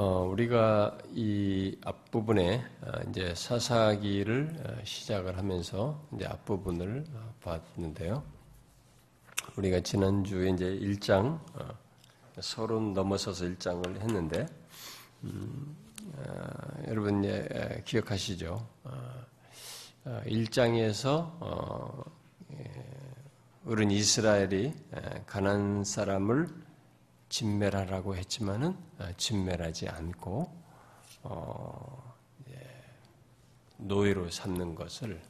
어, 우리가 이 앞부분에 어, 이제 사사기를 어, 시작을 하면서 이제 앞부분을 어, 봤는데요. 우리가 지난주에 이제 1장, 어, 서론 넘어서서 1장을 했는데, 음, 어, 여러분 예, 기억하시죠? 1장에서 예, 어른 이스라엘이 가난 사람을 진멸하라고 했지만은 어, 진멸하지 않고 어, 노예로 삼는 것을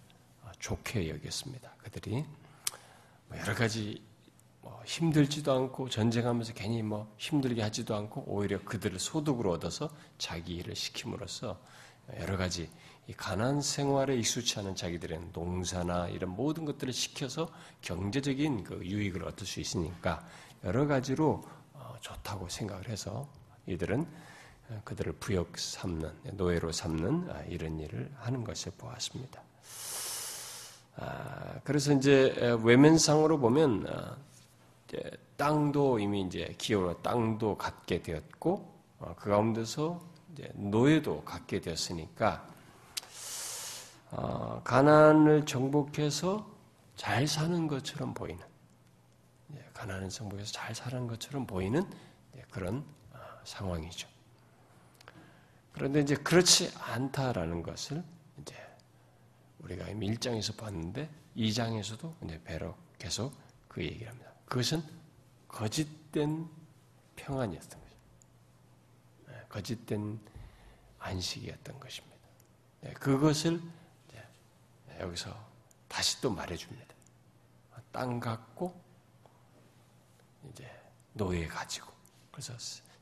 어, 좋게 여겼습니다. 그들이 뭐 여러 가지 뭐 힘들지도 않고 전쟁하면서 괜히 뭐 힘들게 하지도 않고 오히려 그들을 소득으로 얻어서 자기 일을 시킴으로써 여러 가지 이 가난 생활에 익숙치 않은 자기들의 농사나 이런 모든 것들을 시켜서 경제적인 그 유익을 얻을 수 있으니까 여러 가지로 좋다고 생각을 해서 이들은 그들을 부역 삼는 노예로 삼는 아, 이런 일을 하는 것을 보았습니다. 아, 그래서 이제 외면상으로 보면 아, 땅도 이미 이제 기업으로 땅도 갖게 되었고 어, 그 가운데서 노예도 갖게 되었으니까 어, 가난을 정복해서 잘 사는 것처럼 보이는 가난한 성부에서 잘 사는 것처럼 보이는 그런 어, 상황이죠. 그런데 이제 그렇지 않다라는 것을 이제 우리가 이미 1장에서 봤는데 2장에서도 이제 배로 계속 그 얘기를 합니다. 그것은 거짓된 평안이었던 거죠. 네, 거짓된 안식이었던 것입니다. 네, 그것을 여기서 다시 또 말해줍니다. 땅 갖고 이제 노예 가지고 그래서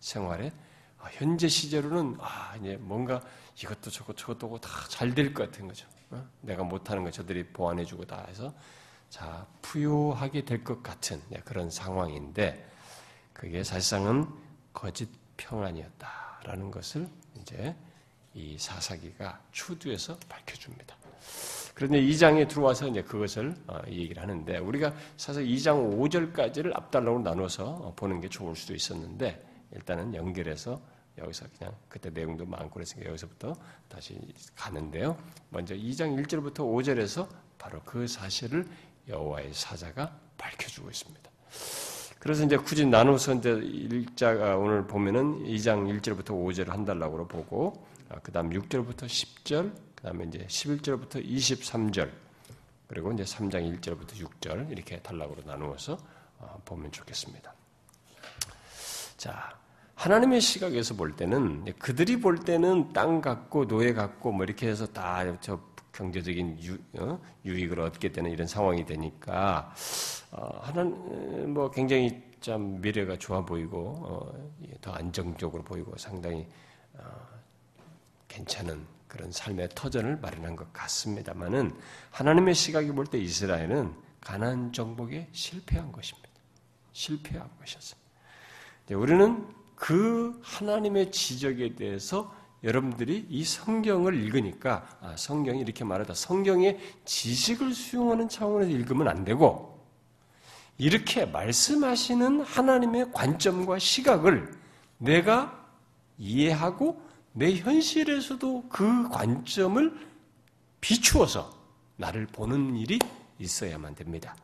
생활에 아, 현재 시제로는 아 이제 뭔가 이것도 저것 저것도 다 잘 될 것 같은 거죠. 어? 내가 못하는 거 저들이 보완해주고 다 해서 자 부유하게 될 것 같은 그런 상황인데 그게 사실상은 거짓 평안이었다라는 것을 이제 이 사사기가 추두에서 밝혀줍니다. 그런데 2장에 들어와서 이제 그것을 어, 얘기를 하는데 우리가 사실 2장 5절까지를 앞달락으로 나눠서 어, 보는 게 좋을 수도 있었는데 일단은 연결해서 여기서 그냥 그때 내용도 많고 그랬으니까 여기서부터 다시 가는데요. 먼저 2장 1절부터 5절에서 바로 그 사실을 여호와의 사자가 밝혀주고 있습니다. 그래서 이제 굳이 나눠서 이제 일자가 오늘 보면은 2장 1절부터 5절을 한 달락으로 보고 아, 그 다음 6절부터 10절 그 다음에 이제 11절부터 23절, 그리고 이제 3장 1절부터 6절, 이렇게 단락으로 나누어서 어, 보면 좋겠습니다. 자, 하나님의 시각에서 볼 때는, 그들이 볼 때는 땅 갖고, 노예 갖고, 뭐 이렇게 해서 다 저 경제적인 유, 어? 익을 얻게 되는 이런 상황이 되니까, 어, 하나는 뭐 굉장히 참 미래가 좋아 보이고, 어, 더 안정적으로 보이고 상당히 어, 괜찮은 그런 삶의 터전을 마련한 것 같습니다만은 하나님의 시각이 볼 때 이스라엘은 가난 정복에 실패한 것입니다. 실패한 것이었습니다. 우리는 그 하나님의 지적에 대해서 여러분들이 이 성경을 읽으니까 아, 성경이 이렇게 말하다 성경의 지식을 수용하는 차원에서 읽으면 안 되고 이렇게 말씀하시는 하나님의 관점과 시각을 내가 이해하고 내 현실에서도 그 관점을 비추어서 나를 보는 일이 있어야만 됩니다.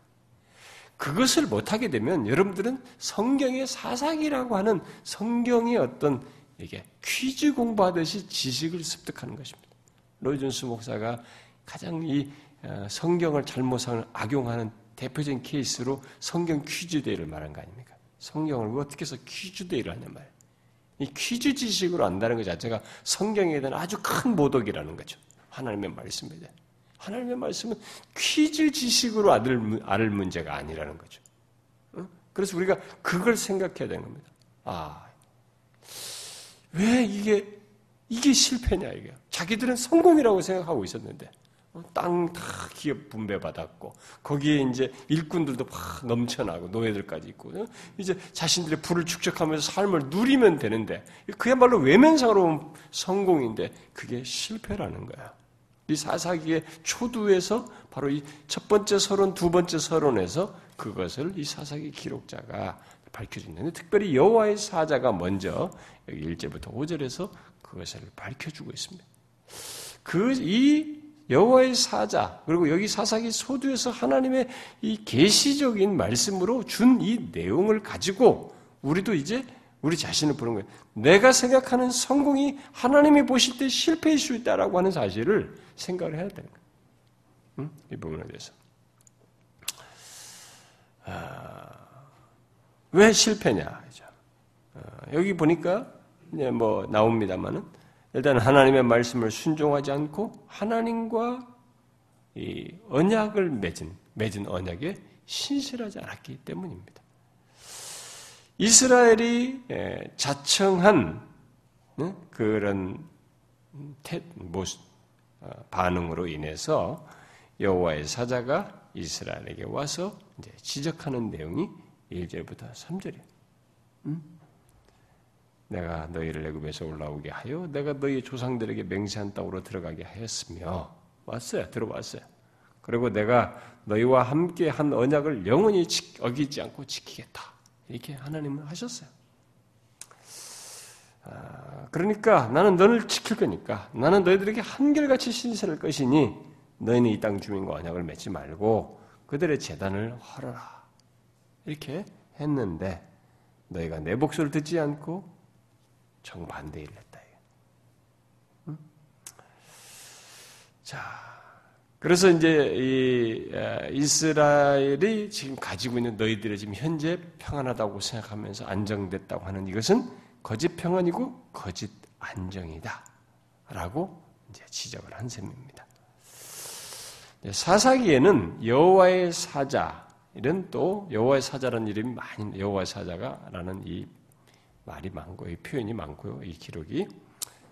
그것을 못하게 되면 여러분들은 성경의 사상이라고 하는 성경의 어떤 이게 퀴즈 공부하듯이 지식을 습득하는 것입니다. 로이존스 목사가 가장 이 어, 성경을 잘못 악용하는 대표적인 케이스로 성경 퀴즈 대회를 말한 거 아닙니까? 성경을 어떻게 해서 퀴즈 대회를 하냐 말이에요. 이 퀴즈 지식으로 안다는 것 자체가 성경에 대한 아주 큰 모독이라는 거죠. 하나님의 말씀에 대한. 하나님의 말씀은 퀴즈 지식으로 알, 알 문제가 아니라는 거죠. 그래서 우리가 그걸 생각해야 되는 겁니다. 아, 왜 이게, 이게 실패냐, 이게. 자기들은 성공이라고 생각하고 있었는데. 땅 다 기업 분배받았고 거기에 이제 일꾼들도 막 넘쳐나고 노예들까지 있고 이제 자신들의 부를 축적하면서 삶을 누리면 되는데 그야말로 외면상으로 성공인데 그게 실패라는 거야. 이 사사기의 초두에서 바로 이 첫 번째 서론, 두 번째 서론에서 그것을 이 사사기 기록자가 밝혀주는데 특별히 여호와의 사자가 먼저 여기 1절부터 5절에서 그것을 밝혀주고 있습니다. 그 이 여호와의 사자 그리고 여기 사사기 소두에서 하나님의 이 계시적인 말씀으로 준 이 내용을 가지고 우리도 이제 우리 자신을 보는 거예요. 내가 생각하는 성공이 하나님이 보실 때 실패일 수 있다라고 하는 사실을 생각을 해야 되는 거예요. 응? 이 부분에 대해서. 아, 왜 실패냐? 어, 여기 보니까 뭐 나옵니다만은 일단 하나님의 말씀을 순종하지 않고 하나님과 이 언약을 맺은 맺은 언약에 신실하지 않았기 때문입니다. 이스라엘이 자청한 그런 모습 어, 반응으로 인해서 여호와의 사자가 이스라엘에게 와서 지적하는 내용이 1절부터 3절이에요. 음? 내가 너희를 애굽에서 올라오게 하여 내가 너희 조상들에게 맹세한 땅으로 들어가게 하였으며 왔어요. 들어왔어요. 그리고 내가 너희와 함께 한 언약을 영원히 어기지 않고 지키겠다. 이렇게 하나님은 하셨어요. 아, 그러니까 나는 너를 지킬 거니까 나는 너희들에게 한결같이 신실할 것이니 너희는 이 땅 주민과 언약을 맺지 말고 그들의 재단을 헐어라. 이렇게 했는데 너희가 내 목소리를 듣지 않고 정반대 일을 했다. 응? 자, 그래서 이제 이 이스라엘이 지금 가지고 있는 너희들의 지금 현재 평안하다고 생각하면서 안정됐다고 하는 이것은 거짓 평안이고 거짓 안정이다라고 이제 지적을 한 셈입니다. 사사기에는 여호와의 사자 이런 또 여호와의 사자라는 이름이 많이 여호와의 사자가라는 이 말이 많고 이 표현이 많고요. 이 기록이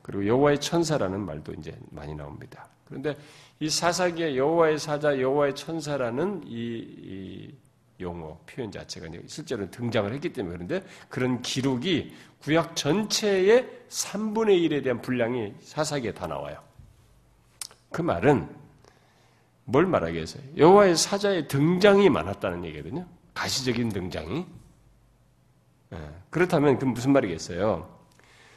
그리고 여호와의 천사라는 말도 이제 많이 나옵니다. 그런데 이 사사기의 여호와의 사자, 여호와의 천사라는 이, 이 용어 표현 자체가 실제로 등장을 했기 때문에 그런데 그런 기록이 구약 전체의 3분의 1에 대한 분량이 사사기에 다 나와요. 그 말은 뭘 말하겠어요? 여호와의 사자의 등장이 많았다는 얘기거든요. 가시적인 등장이. 네. 그렇다면 그 무슨 말이겠어요?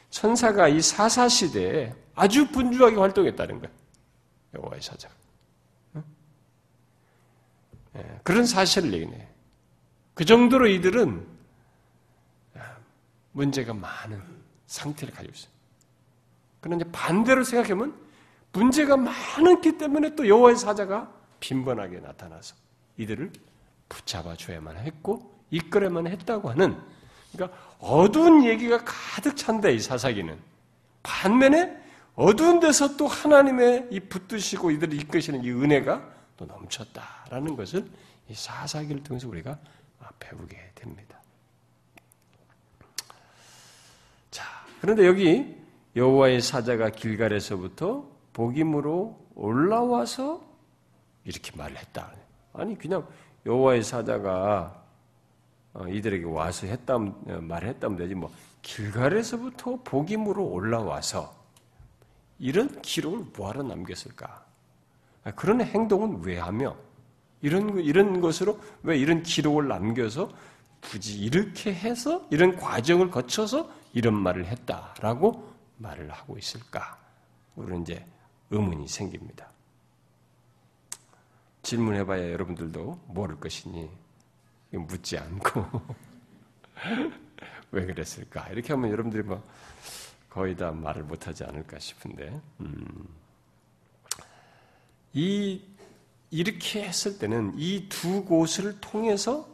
천사가 이 사사 시대에 아주 분주하게 활동했다는 거예요. 여호와의 사자. 네. 그런 사실을 얘기해. 그 정도로 이들은 문제가 많은 상태를 가지고 있어요. 그런데 반대로 생각하면 문제가 많았기 때문에 또 여호와의 사자가 빈번하게 나타나서 이들을 붙잡아 줘야만 했고 이끌어야만 했다고 하는 그러니까 어두운 얘기가 가득 찬데 이 사사기는 반면에 어두운 데서 또 하나님의 이 붙드시고 이들을 이끄시는 이 은혜가 또 넘쳤다라는 것을 이 사사기를 통해서 우리가 배우게 됩니다. 자, 그런데 여기 여호와의 사자가 길갈에서부터 복임으로 올라와서 이렇게 말을 했다. 아니 그냥 여호와의 사자가 어, 이들에게 와서 했다 어, 말했다면 되지 뭐 길갈에서부터 복임으로 올라와서 이런 기록을 뭐하러 남겼을까? 아, 그런 행동은 왜 하며 이런 이런 것으로 왜 이런 기록을 남겨서 굳이 이렇게 해서 이런 과정을 거쳐서 이런 말을 했다라고 말을 하고 있을까? 우리는 이제 의문이 생깁니다. 질문해봐야 여러분들도 모를 것이니 묻지 않고. 왜 그랬을까? 이렇게 하면 여러분들이 뭐 거의 다 말을 못하지 않을까 싶은데. 음. 이 이렇게 했을 때는 이 두 곳을 통해서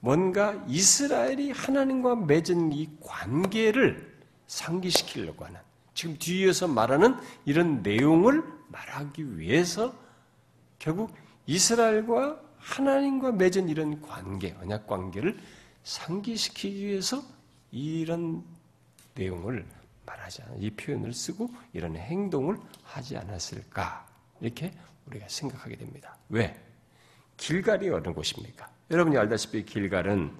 뭔가 이스라엘이 하나님과 맺은 이 관계를 상기시키려고 하는 지금 뒤에서 말하는 이런 내용을 말하기 위해서 결국 이스라엘과 하나님과 맺은 이런 관계, 언약 관계를 상기시키기 위해서 이런 내용을 말하지 않아, 이 표현을 쓰고 이런 행동을 하지 않았을까? 이렇게 우리가 생각하게 됩니다. 왜? 길갈이 어느 곳입니까? 여러분이 알다시피 길갈은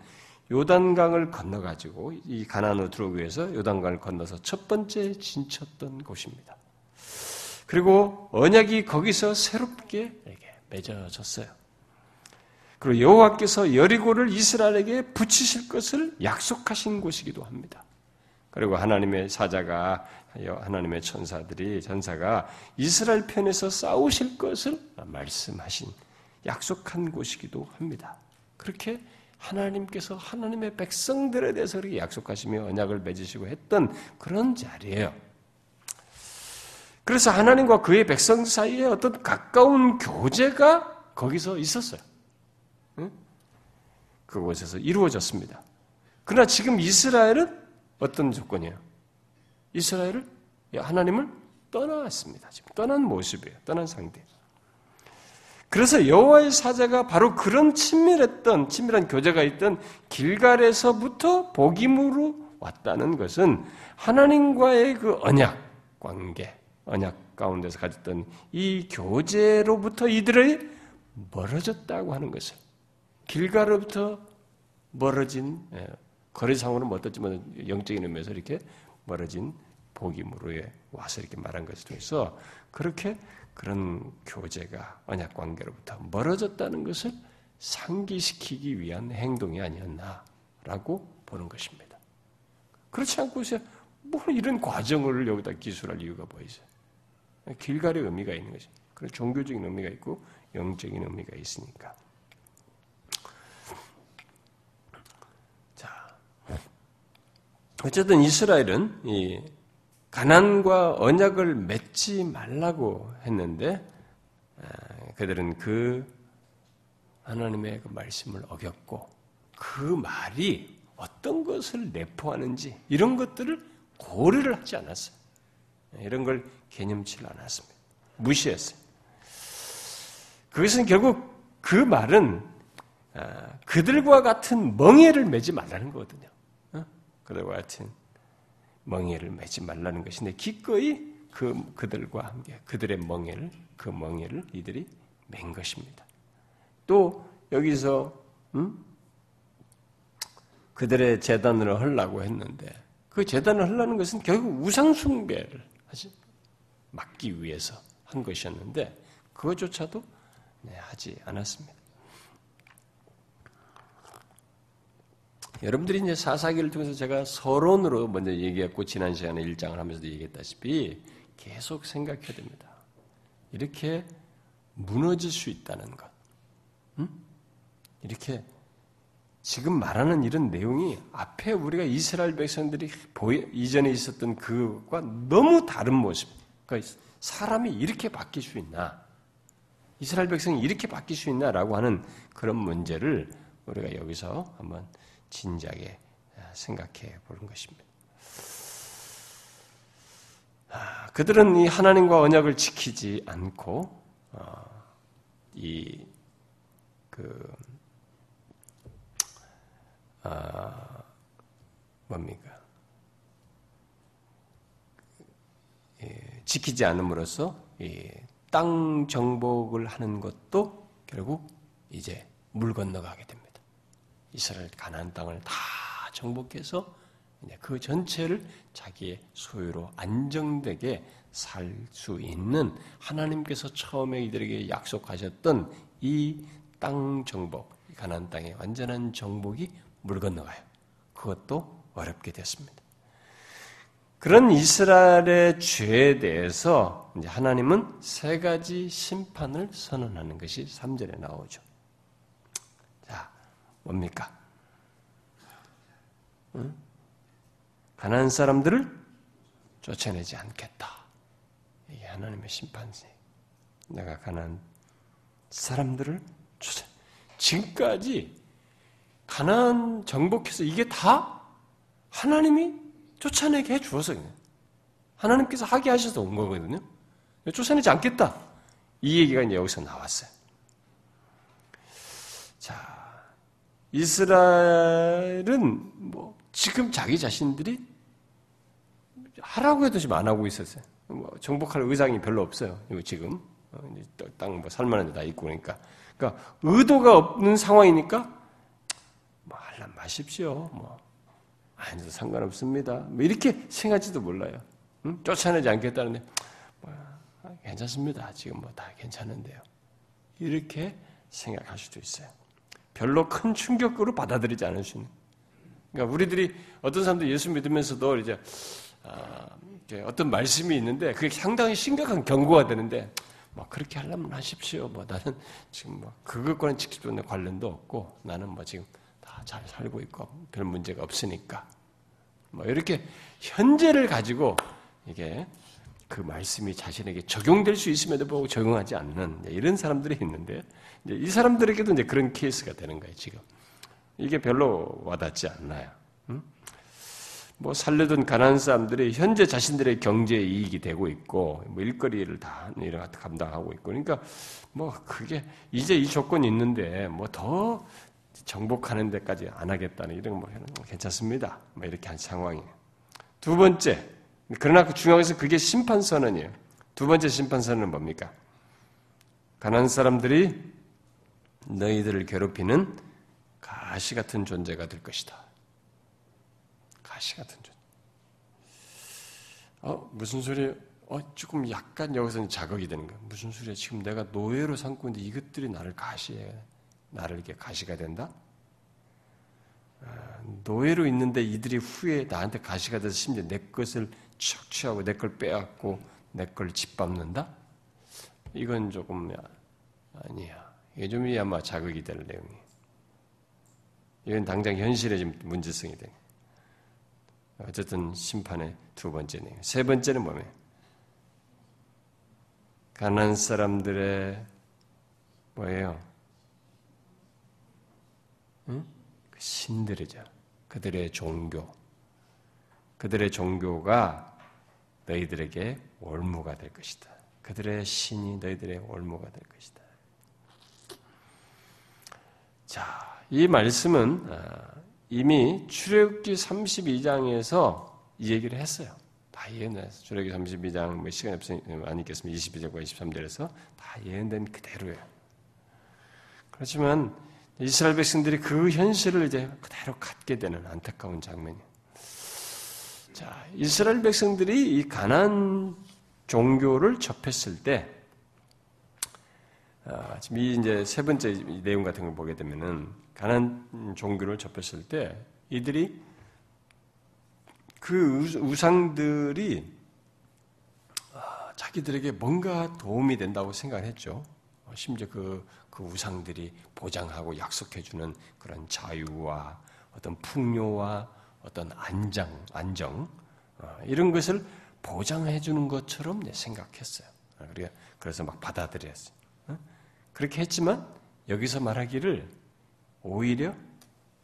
요단강을 건너가지고 이 가나안으로 들어오기 위해서 요단강을 건너서 첫 번째 진쳤던 곳입니다. 그리고 언약이 거기서 새롭게 맺어졌어요. 그리고 여호와께서 여리고를 이스라엘에게 붙이실 것을 약속하신 곳이기도 합니다. 그리고 하나님의 사자가 하나님의 천사들이 전사가 이스라엘 편에서 싸우실 것을 말씀하신 약속한 곳이기도 합니다. 그렇게 하나님께서 하나님의 백성들에 대해서 그렇게 약속하시며 언약을 맺으시고 했던 그런 자리예요. 그래서 하나님과 그의 백성 사이에 어떤 가까운 교제가 거기서 있었어요. 그곳에서 이루어졌습니다. 그러나 지금 이스라엘은 어떤 조건이에요? 이스라엘을 하나님을 떠났습니다. 지금 떠난 모습이에요. 떠난 상태. 그래서 여호와의 사자가 바로 그런 친밀했던 친밀한 교제가 있던 길갈에서부터 복임으로 왔다는 것은 하나님과의 그 언약 관계, 언약 가운데서 가졌던 이 교제로부터 이들이 멀어졌다고 하는 것을 길가로부터 멀어진 예, 거리상으로는 어떻지만 영적인 의미에서 이렇게 멀어진 복임으로 와서 이렇게 말한 것을 통해서 그렇게 그런 교제가 언약 관계로부터 멀어졌다는 것을 상기시키기 위한 행동이 아니었나라고 보는 것입니다. 그렇지 않고 뭐 이런 과정을 여기다 기술할 이유가 뭐 있어요? 길갈의 의미가 있는 거죠. 그런 종교적인 의미가 있고 영적인 의미가 있으니까. 어쨌든 이스라엘은 이 가난과 언약을 맺지 말라고 했는데 아, 그들은 그 하나님의 그 말씀을 어겼고 그 말이 어떤 것을 내포하는지 이런 것들을 고려를 하지 않았어요. 이런 걸 개념치 않았습니다. 무시했어요. 그것은 결국 그 말은 아, 그들과 같은 멍해를 매지 말라는 거거든요. 그들과 같은 멍해를 매지 말라는 것인데 기꺼이 그 그들과 함께 그들의 멍해를 그 멍해를 이들이 맨 것입니다. 또 여기서 음? 그들의 재단을 하려고 했는데 그 재단을 하려는 것은 결국 우상 숭배를 하지 막기 위해서 한 것이었는데 그것조차도 네, 하지 않았습니다. 여러분들이 이제 사사기를 통해서 제가 서론으로 먼저 얘기했고 지난 시간에 일장을 하면서도 얘기했다시피 계속 생각해야 됩니다. 이렇게 무너질 수 있다는 것. 음? 이렇게 지금 말하는 이런 내용이 앞에 우리가 이스라엘 백성들이 보이, 이전에 있었던 그것과 너무 다른 모습. 그러니까 사람이 이렇게 바뀔 수 있나? 이스라엘 백성이 이렇게 바뀔 수 있나라고 하는 그런 문제를 우리가 여기서 한번 진지하게 생각해 보는 것입니다. 아, 그들은 이 하나님과 언약을 지키지 않고 어, 이그 아, 뭡니까? 예, 지키지 않음으로써 땅 정복을 하는 것도 결국 이제 물 건너가게 됩니다. 이스라엘 가나안 땅을 다 정복해서 그 전체를 자기의 소유로 안정되게 살 수 있는 하나님께서 처음에 이들에게 약속하셨던 이 땅 정복, 가나안 땅의 완전한 정복이 물 건너가요. 그것도 어렵게 됐습니다. 그런 이스라엘의 죄에 대해서 하나님은 세 가지 심판을 선언하는 것이 3절에 나오죠. 뭡니까? 응? 가난한 사람들을 쫓아내지 않겠다. 이게 하나님의 심판세. 내가 가난 사람들을 쫓아. 지금까지 가난 정복해서 이게 다 하나님이 쫓아내게 해 주어서 하나님께서 하게 하셔서 온 거거든요. 쫓아내지 않겠다. 이 얘기가 이제 여기서 나왔어요. 자, 이스라엘은 뭐 지금 자기 자신들이 하라고 해도 지금 안 하고 있었어요. 뭐 정복할 의장이 별로 없어요. 지금 어, 땅뭐 살만한 데 다 있고 그러니까 그러니까 의도가 없는 상황이니까 뭐 할란 마십시오. 뭐 아니도 상관없습니다. 뭐 이렇게 생각지도 몰라요. 응? 쫓아내지 않겠다는데 뭐, 아, 괜찮습니다. 지금 뭐 다 괜찮은데요. 이렇게 생각할 수도 있어요. 별로 큰 충격으로 받아들이지 않을 수 있는. 그러니까 우리들이 어떤 사람들 예수 믿으면서도 이제 아, 어떤 말씀이 있는데 그게 상당히 심각한 경고가 되는데 뭐 그렇게 하려면 하십시오. 뭐 나는 지금 뭐 그것과는 직접적인 관련도 없고 나는 뭐 지금 다 잘 살고 있고 별 문제가 없으니까 뭐 이렇게 현재를 가지고 이게 그 말씀이 자신에게 적용될 수 있음에도 불구하고 적용하지 않는 이런 사람들이 있는데 이 사람들에게도 이제 그런 케이스가 되는 거예요 지금 이게 별로 와닿지 않나요? 응? 뭐 살려둔 가난한 사람들이 현재 자신들의 경제 이익이 되고 있고 뭐 일거리를 다 이런 감당하고 있고 그러니까 뭐 그게 이제 이 조건이 있는데 뭐 더 정복하는 데까지 안 하겠다는 이런 뭐 괜찮습니다. 뭐 이렇게 한 상황이에요. 두 번째 그러나 그 것은 그게 심판 선언이에요. 두 번째 심판 선언은 뭡니까? 가난한 사람들이 너희들을 괴롭히는 가시 같은 존재가 될 것이다. 가시 같은 존재. 어, 무슨 소리? 어, 조금 약간 여기서는 자극이 되는 거야. 무슨 소리야? 지금 내가 노예로 삼고 있는데 이것들이 나를 가시해. 나를 이렇게 가시가 된다? 아, 노예로 있는데 이들이 후에 나한테 가시가 돼서 심지어 내 것을 착취하고 내 걸 빼앗고 내 걸 짓밟는다? 이건 조금 아니야. 이게 좀 아마 자극이 될 내용이. 이건 당장 현실에 좀 문제성이 돼. 어쨌든 심판의 두 번째 내용. 세 번째는 뭐냐? 가난 사람들의 뭐예요? 응? 그 신들이죠. 그들의 종교. 그들의 종교가 너희들에게 올무가 될 것이다. 그들의 신이 너희들의 올무가 될 것이다. 자, 이 말씀은 아, 이미 출애굽기 32장에서 이 얘기를 했어요. 다 예언했어요. 출애굽기 32장 뭐 시간이 없으니 안 읽겠습니다. 22절과 23절에서 다 예언된 그대로예요. 그렇지만 이스라엘 백성들이 그 현실을 이제 그대로 갖게 되는 안타까운 장면이에요. 자, 이스라엘 백성들이 이 가난 종교를 접했을 때, 아, 지금 이 이제 세 번째 내용 같은 걸 보게 되면은 가난 종교를 접했을 때 이들이 그 우상들이 아, 자기들에게 뭔가 도움이 된다고 생각했죠. 어, 심지어 그, 그 우상들이 보장하고 약속해주는 그런 자유와 어떤 풍요와 어떤 안정, 안정 어, 이런 것을 보장해 주는 것처럼 생각했어요. 어, 그래서 막 받아들였어요. 어? 그렇게 했지만 여기서 말하기를 오히려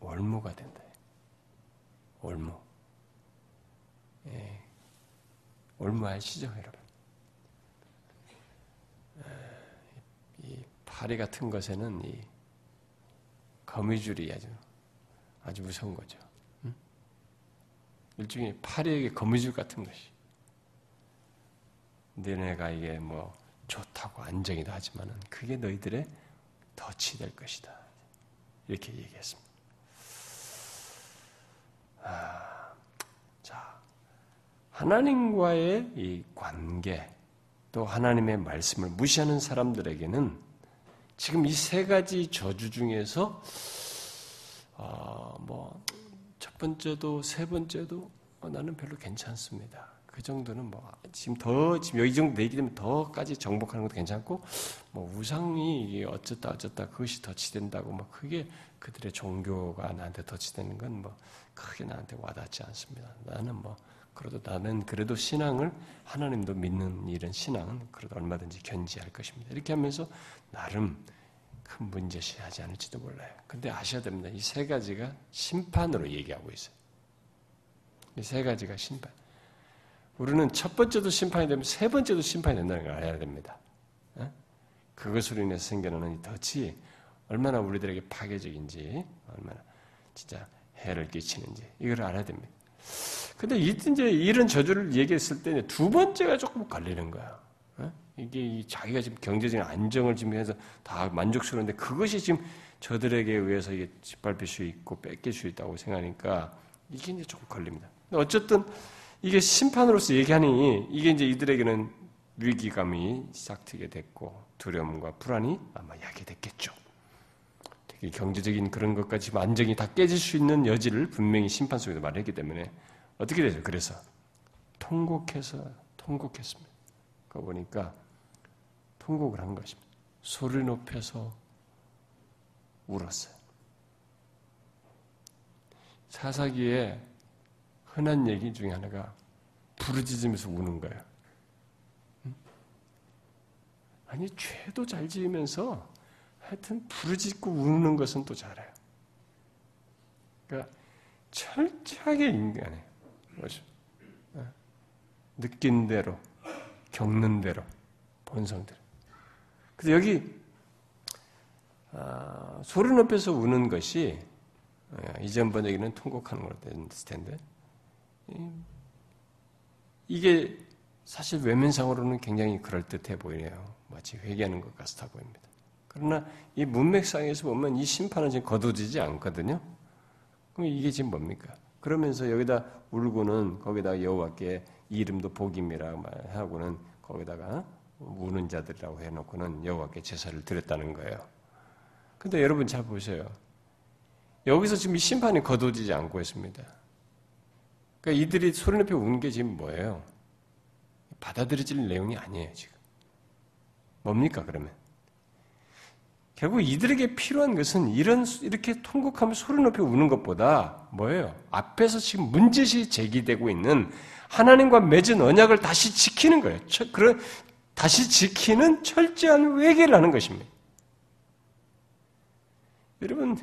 올무가 된다. 올무. 예. 올무 아시죠, 여러분? 이 파리 같은 것에는 이 거미줄이 아주 아주 무서운 거죠. 일종의 파리에게 거미줄 같은 것이. 너네가 이게 뭐 좋다고 안정이다 하지만은 그게 너희들의 덫이 될 것이다. 이렇게 얘기했습니다. 아, 자, 하나님과의 이 관계, 또 하나님의 말씀을 무시하는 사람들에게는 지금 이 세 가지 저주 중에서 어, 뭐 첫 번째도 세 번째도 어, 나는 별로 괜찮습니다. 그 정도는 뭐 지금 더 지금 여기 정도 얘기되면 더까지 정복하는 것도 괜찮고 뭐 우상이 어쩌다 어쩌다 그것이 덧치된다고 뭐 그게 그들의 종교가 나한테 덧치되는 건 뭐 크게 나한테 와닿지 않습니다. 나는 뭐 그래도 나는 그래도 신앙을 하나님도 믿는 이런 신앙은 그래도 얼마든지 견지할 것입니다. 이렇게 하면서 나름 큰 문제시하지 않을지도 몰라요. 근데 아셔야 됩니다. 이 세 가지가 심판으로 얘기하고 있어요. 이 세 가지가 심판. 우리는 첫 번째도 심판이 되면 세 번째도 심판이 된다는 걸 알아야 됩니다. 어? 그것으로 인해서 생겨나는 이 덫이 얼마나 우리들에게 파괴적인지, 얼마나 진짜 해를 끼치는지, 이걸 알아야 됩니다. 근데 이제 이런 저주를 얘기했을 때 두 번째가 조금 걸리는 거야. 이게 자기가 지금 경제적인 안정을 지금 해서 다 만족스러운데 그것이 지금 저들에게 의해서 이게 짓밟힐 수 있고 뺏길 수 있다고 생각하니까 이게 이제 조금 걸립니다. 어쨌든 이게 심판으로서 얘기하니 이게 이제 이들에게는 위기감이 시작되게 됐고 두려움과 불안이 아마 야기됐겠죠. 경제적인 그런 것까지 안정이 다 깨질 수 있는 여지를 분명히 심판 속에서 말했기 때문에 어떻게 되죠? 그래서 통곡해서 통곡했습니다. 그 보니까 통곡을 한 것입니다. 소리 높여서 울었어요. 사사기에 흔한 얘기 중에 하나가 부르짖으면서 우는 거예요. 아니 죄도 잘 지으면서 하여튼 부르짖고 우는 것은 또 잘해요. 그러니까 철저하게. 어? 느낀 대로, 겪는 대로, 본성대로. 그래서 여기 아, 소리 높여서 우는 것이 어, 이전 번역에는 통곡하는 걸로 됐을 텐데 이게 사실 외면상으로는 굉장히 그럴듯해 보이네요. 마치 회개하는 것 같아 보입니다. 그러나 이 문맥상에서 보면 이 심판은 지금 거두지지 않거든요. 그럼 이게 지금 뭡니까? 그러면서 여기다 울고는 거기다 여호와께 이름도 복임이라 하고는 거기다가 우는 자들이라고 해놓고는 여호와께 제사를 드렸다는 거예요. 근데 여러분 잘 보세요. 여기서 지금 이 심판이 거두지지 않고 있습니다. 그러니까 이들이 소리 높여 우는 게 지금 뭐예요? 받아들여질 내용이 아니에요, 지금. 뭡니까, 그러면? 결국 이들에게 필요한 것은 이런, 이렇게 통곡하며 소리 높여 우는 것보다 뭐예요? 앞에서 지금 문제시 제기되고 있는 하나님과 맺은 언약을 다시 지키는 거예요. 그런, 다시 지키는 철저한 회개를 하는 것입니다. 여러분,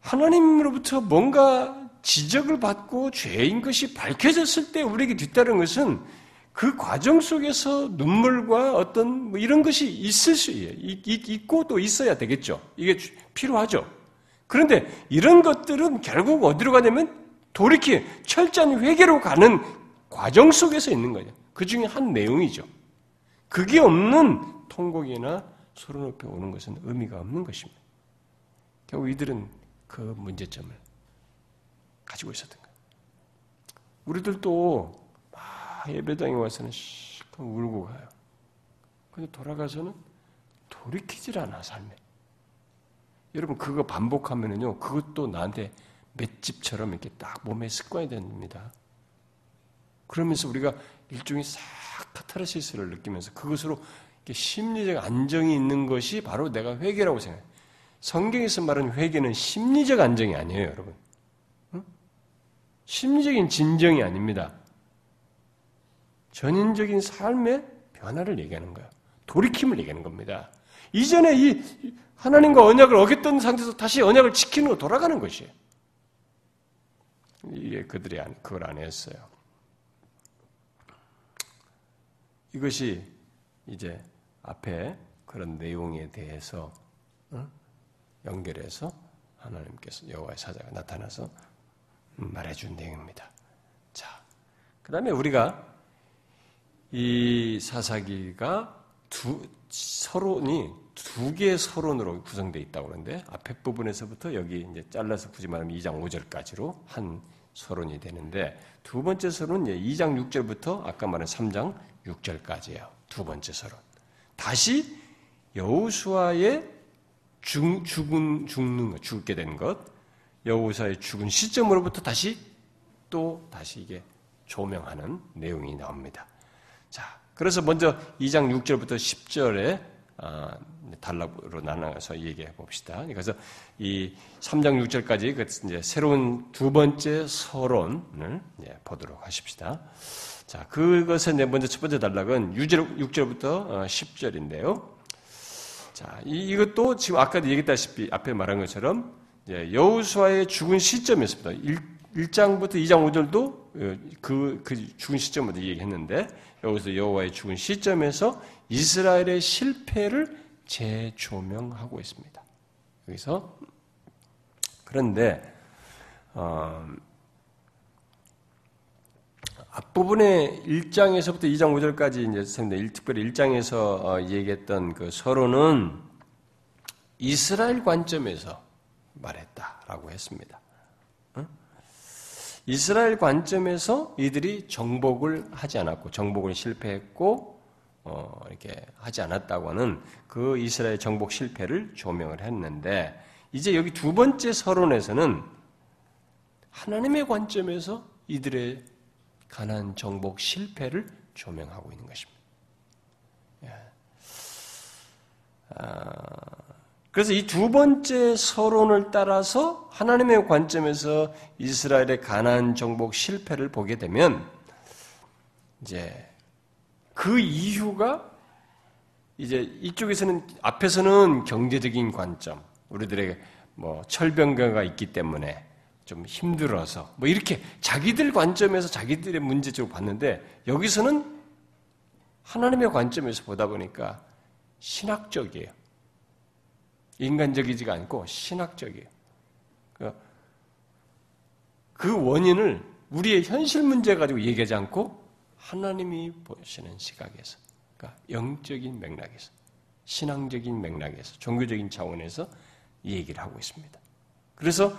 하나님으로부터 뭔가 지적을 받고 죄인 것이 밝혀졌을 때 우리에게 뒤따른 것은 그 과정 속에서 눈물과 어떤 뭐 이런 것이 있을 수 있고 또 있어야 되겠죠. 이게 필요하죠. 그런데 이런 것들은 결국 어디로 가냐면 돌이키 철저한 회개로 가는 과정 속에서 있는 거예요. 그 중에 한 내용이죠. 그게 없는 통곡이나 소리 높여 오는 것은 의미가 없는 것입니다. 결국 이들은 그 문제점을 가지고 있었던 거예요. 우리들도 막 예배당에 와서는 실컷 울고 가요. 근데 돌아가서는 돌이키질 않아, 삶에. 여러분, 그거 반복하면은요, 그것도 나한테 맷집처럼 이렇게 딱 몸에 습관이 됩니다. 그러면서 우리가 일종의 싹 카타르시스를 느끼면서 그것으로 심리적 안정이 있는 것이 바로 내가 회개라고 생각해요. 성경에서 말하는 회개는 심리적 안정이 아니에요, 여러분. 심리적인 진정이 아닙니다. 전인적인 삶의 변화를 얘기하는 거예요. 돌이킴을 얘기하는 겁니다. 이전에 이 하나님과 언약을 어겼던 상태에서 다시 언약을 지키는 거 돌아가는 것이에요. 이게 그들이 그걸 안 했어요. 이것이 이제 앞에 그런 내용에 대해서 연결해서 하나님께서 여호와의 사자가 나타나서 말해준 내용입니다. 자, 그 다음에 우리가 이 사사기가 두, 서론이 두 개의 서론으로 구성되어 있다고 그러는데 앞에 부분에서부터 여기 이제 잘라서 굳이 말하면 2장 5절까지로 한 서론이 되는데 두 번째 서론은 2장 6절부터 아까 말한 3장 6절까지예요. 두 번째 서론. 다시 여우수아의 죽, 죽은, 죽는 것, 죽게 된 것, 여우사의 죽은 시점으로부터 다시 또 다시 이게 조명하는 내용이 나옵니다. 자, 그래서 먼저 2장 6절부터 10절에 아, 단락으로 나눠서 얘기해 봅시다. 그래서 이 3장 6절까지 그 이제 새로운 두 번째 서론을 보도록 하십시다. 자, 그것의 먼저 첫 번째 단락은 6절, 부터 10절인데요. 자, 이, 것도 지금 아까도 얘기했다시피 앞에 말한 것처럼 여우수아의 죽은 시점이었습니다. 1, 장부터 2장 5절도 그, 그 죽은 시점부터 얘기했는데 여기서 여호와의 죽은 시점에서 이스라엘의 실패를 재조명하고 있습니다. 여기서 그런데 어, 앞부분에 1장에서부터 2장 5절까지 이제 특별히 1장에서 어, 얘기했던 그 서로는 이스라엘 관점에서 말했다라고 했습니다. 이스라엘 관점에서 이들이 정복을 하지 않았고 정복을 실패했고 어, 이렇게 하지 않았다고 하는 그 이스라엘 정복 실패를 조명을 했는데 이제 여기 두 번째 서론에서는 하나님의 관점에서 이들의 가난 정복 실패를 조명하고 있는 것입니다. 예. 아, 그래서 이 두 번째 서론을 따라서 하나님의 관점에서 이스라엘의 가난 정복 실패를 보게 되면 이제 그 이유가 이제 이쪽에서는 앞에서는 경제적인 관점, 우리들에게 뭐 철병가가 있기 때문에 좀 힘들어서 뭐 이렇게 자기들 관점에서 자기들의 문제적으로 봤는데 여기서는 하나님의 관점에서 보다 보니까 신학적이에요. 인간적이지가 않고 신학적이에요. 그, 그 원인을 우리의 현실 문제 가지고 얘기하지 않고 하나님이 보시는 시각에서, 그러니까 영적인 맥락에서, 신앙적인 맥락에서, 종교적인 차원에서 얘기를 하고 있습니다. 그래서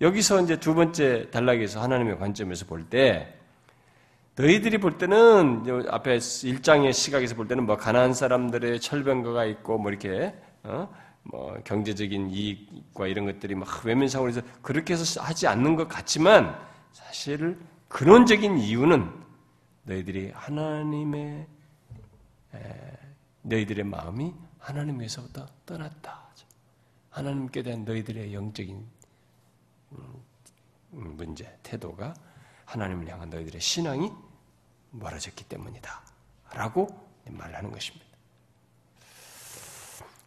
여기서 이제 두 번째 단락에서 하나님의 관점에서 볼 때, 너희들이 볼 때는 앞에 일장의 시각에서 볼 때는 뭐 가난한 사람들의 철병거가 있고 뭐 이렇게 어? 뭐 경제적인 이익과 이런 것들이 막 외면상으로 해서 그렇게 해서 하지 않는 것 같지만 사실 근원적인 이유는 너희들이 하나님의 너희들의 마음이 하나님에서부터 떠났다. 하나님께 대한 너희들의 영적인 음, 문제, 태도가 하나님을 향한 너희들의 신앙이 멀어졌기 때문이다. 라고 말하는 것입니다.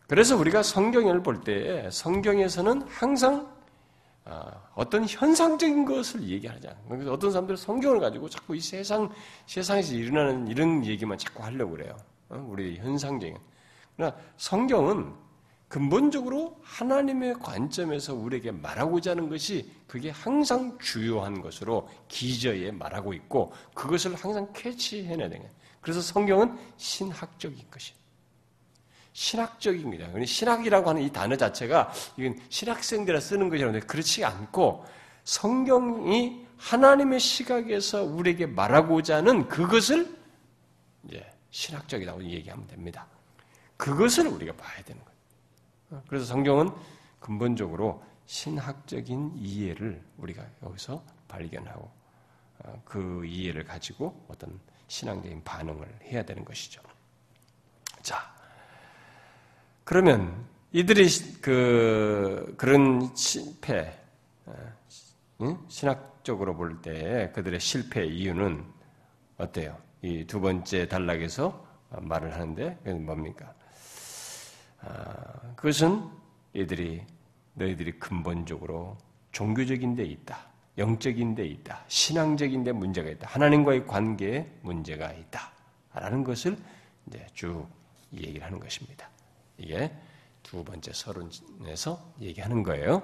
그래서 우리가 성경을 볼 때 성경에서는 항상 아, 어떤 현상적인 것을 얘기하지 않아요. 어떤 사람들은 성경을 가지고 자꾸 이 세상, 세상에서 일어나는 이런 얘기만 자꾸 하려고 그래요. 어? 우리 현상적인. 그러나 성경은 근본적으로 하나님의 관점에서 우리에게 말하고자 하는 것이 그게 항상 주요한 것으로 기저에 말하고 있고 그것을 항상 캐치해내야 되는. 그래서 성경은 신학적인 것이에요. 신학적입니다. 신학이라고 하는 이 단어 자체가 이건 신학생들이 쓰는 것이라는데 그렇지 않고 성경이 하나님의 시각에서 우리에게 말하고자 하는 그것을 이제 신학적이라고 얘기하면 됩니다. 그것을 우리가 봐야 되는 거예요. 그래서 성경은 근본적으로 신학적인 이해를 우리가 여기서 발견하고 어, 그 이해를 가지고 어떤 신앙적인 반응을 해야 되는 것이죠. 자, 그러면 이들이 그 그런 실패, 어, 신학적으로 볼 때 그들의 실패 이유는 어때요? 이 두 번째 단락에서 말을 하는데 그건 뭡니까? 아, 그것은 이들이 너희들이 근본적으로 종교적인 데 있다. 영적인 데 있다. 신앙적인 데 문제가 있다. 하나님과의 관계에 문제가 있다. 라는 것을 이제 쭉 얘기를 하는 것입니다. 이게 두 번째 서론에서 얘기하는 거예요.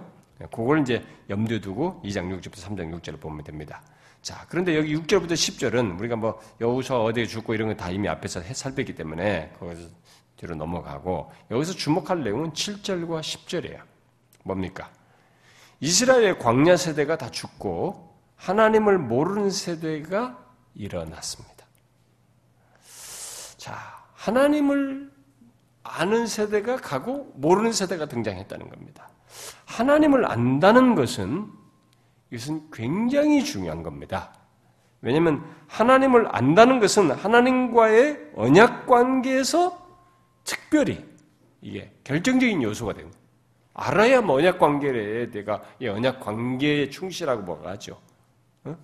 그걸 이제 염두에 두고 2장 6절부터 3장 6절을 보면 됩니다. 자, 그런데 여기 6절부터 10절은 우리가 뭐 여우서 어디에 죽고 이런 거 다 이미 앞에서 살폈기 때문에 거기서 뒤로 넘어가고 여기서 주목할 내용은 7절과 10절이에요. 뭡니까? 이스라엘의 광야 세대가 다 죽고 하나님을 모르는 세대가 일어났습니다. 자, 하나님을 아는 세대가 가고 모르는 세대가 등장했다는 겁니다. 하나님을 안다는 것은 이것은 굉장히 중요한 겁니다. 왜냐하면 하나님을 안다는 것은 하나님과의 언약 관계에서 특별히 이게 결정적인 요소가 됩니다. 알아야 뭐 언약 관계에 내가 이 언약 관계에 충실하고 뭐가 하죠. 어?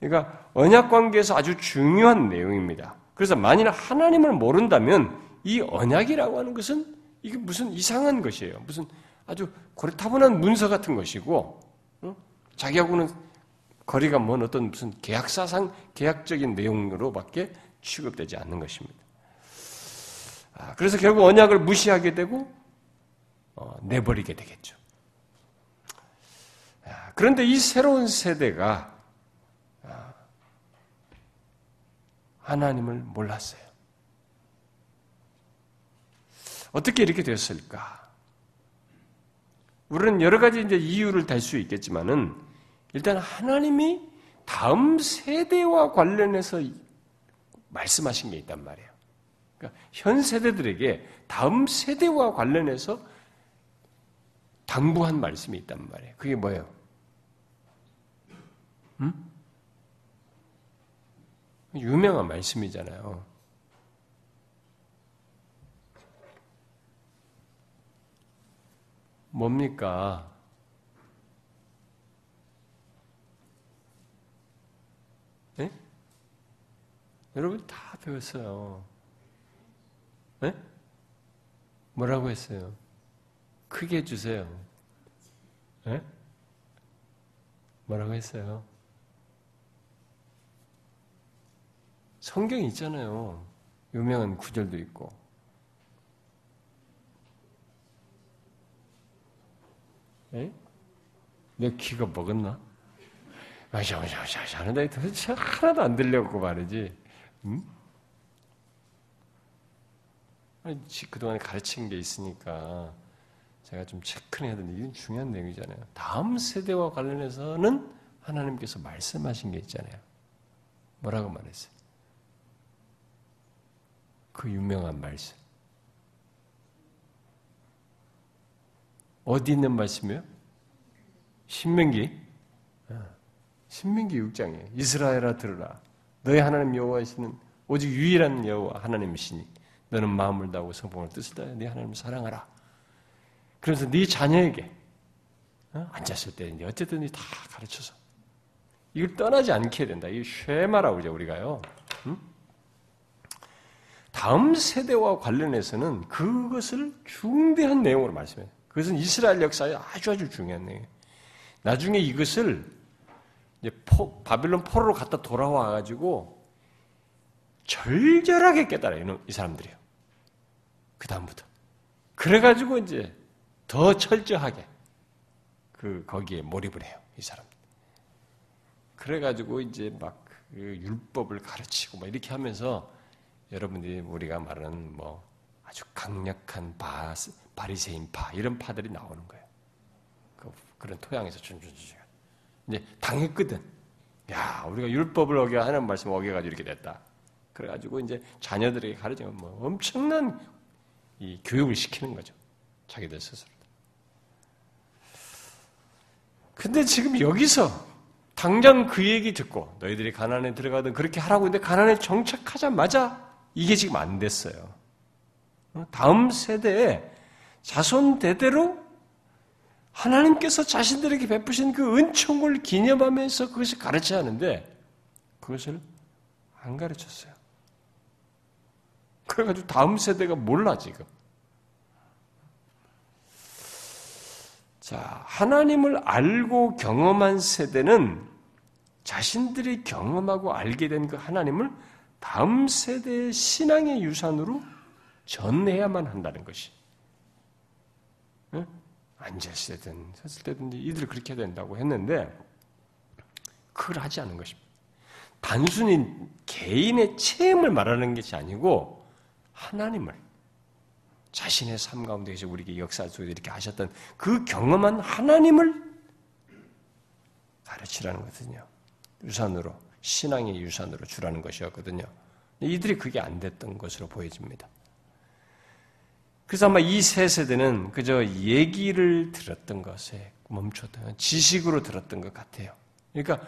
그러니까 언약 관계에서 아주 중요한 내용입니다. 그래서 만일 하나님을 모른다면 이 언약이라고 하는 것은 이게 무슨 이상한 것이에요. 무슨 아주 고리타분한 문서 같은 것이고 어? 자기하고는 거리가 먼 어떤 무슨 계약사상 계약적인 내용으로밖에 취급되지 않는 것입니다. 아, 그래서 결국 언약을 무시하게 되고 어, 내버리게 되겠죠. 아, 그런데 이 새로운 세대가 아, 하나님을 몰랐어요. 어떻게 이렇게 되었을까? 우리는 여러 가지 이제 이유를 달수 있겠지만은 일단 하나님이 다음 세대와 관련해서 말씀하신 게 있단 말이에요. 그러니까 현 세대들에게 다음 세대와 관련해서 당부한 말씀이 있단 말이에요. 그게 뭐예요? 음? 유명한 말씀이잖아요. 뭡니까? 네? 여러분 다 배웠어요. 네? 뭐라고 했어요? 크게 해주세요. 네? 뭐라고 했어요? 성경 있잖아요. 유명한 구절도 있고. 에? 내 귀가 먹었나? 마샤마샤마샤 하는데 도대체 하나도 안 들려고 말이지. 응? 그동안에 가르친 게 있으니까 제가 좀 체크를 해야 되는데 이건 중요한 내용이잖아요. 다음 세대와 관련해서는 하나님께서 말씀하신 게 있잖아요. 뭐라고 말했어요? 그 유명한 말씀. 어디 있는 말씀이에요? 신명기. 어, 신명기 6장이에요. 이스라엘아 들으라. 너희 하나님 여호와시는 오직 유일한 여호와 하나님이시니 너는 마음을 다하고 성품을 뜻을 다해 네 하나님을 사랑하라. 그래서 네 자녀에게 어? 앉았을 때 어쨌든 다 가르쳐서 이걸 떠나지 않게 된다. 이 쉐마라고 이제 우리가요. 응? 다음 세대와 관련해서는 그것을 중대한 내용으로 말씀해요. 그것은 이스라엘 역사에 아주 아주 중요한 내용이에요. 나중에 이것을 이제 포, 바빌론 포로로 갔다 돌아와 가지고 절절하게 깨달아요. 이 사람들이요. 그 다음부터. 그래가지고 이제 더 철저하게 그 거기에 몰입을 해요. 이 사람. 그래가지고 이제 막 그 율법을 가르치고 막 이렇게 하면서 여러분들이 우리가 말하는 뭐 아주 강력한 바, 바리새인 파 이런 파들이 나오는 거예요. 그, 그런 토양에서 준준준 이제 당했거든. 야 우리가 율법을 어겨 하는 말씀 어겨가지고 이렇게 됐다. 그래가지고 이제 자녀들에게 가르치면 뭐 엄청난 이 교육을 시키는 거죠. 자기들 스스로. 근데 지금 여기서 당장 그 얘기 듣고 너희들이 가난에 들어가든 그렇게 하라고 했는데 가난에 정착하자마자 이게 지금 안 됐어요. 다음 세대에 자손 대대로 하나님께서 자신들에게 베푸신 그 은총을 기념하면서 그것을 가르쳐야 하는데 그것을 안 가르쳤어요. 그래가지고 다음 세대가 몰라 지금. 자, 하나님을 알고 경험한 세대는 자신들이 경험하고 알게 된 그 하나님을 다음 세대의 신앙의 유산으로 전해야만 한다는 것이. 응? 앉았을 때든 섰을 때든 이들 그렇게 된다고 했는데 그걸 하지 않은 것입니다. 단순히 개인의 체험을 말하는 것이 아니고 하나님을 자신의 삶 가운데에서 우리에게 역사 속에 이렇게 하셨던 그 경험한 하나님을 가르치라는 거거든요. 유산으로 신앙의 유산으로 주라는 것이었거든요. 이들이 그게 안 됐던 것으로 보여집니다. 그래서 아마 이 세 세대는 그저 얘기를 들었던 것에 멈췄던 지식으로 들었던 것 같아요. 그러니까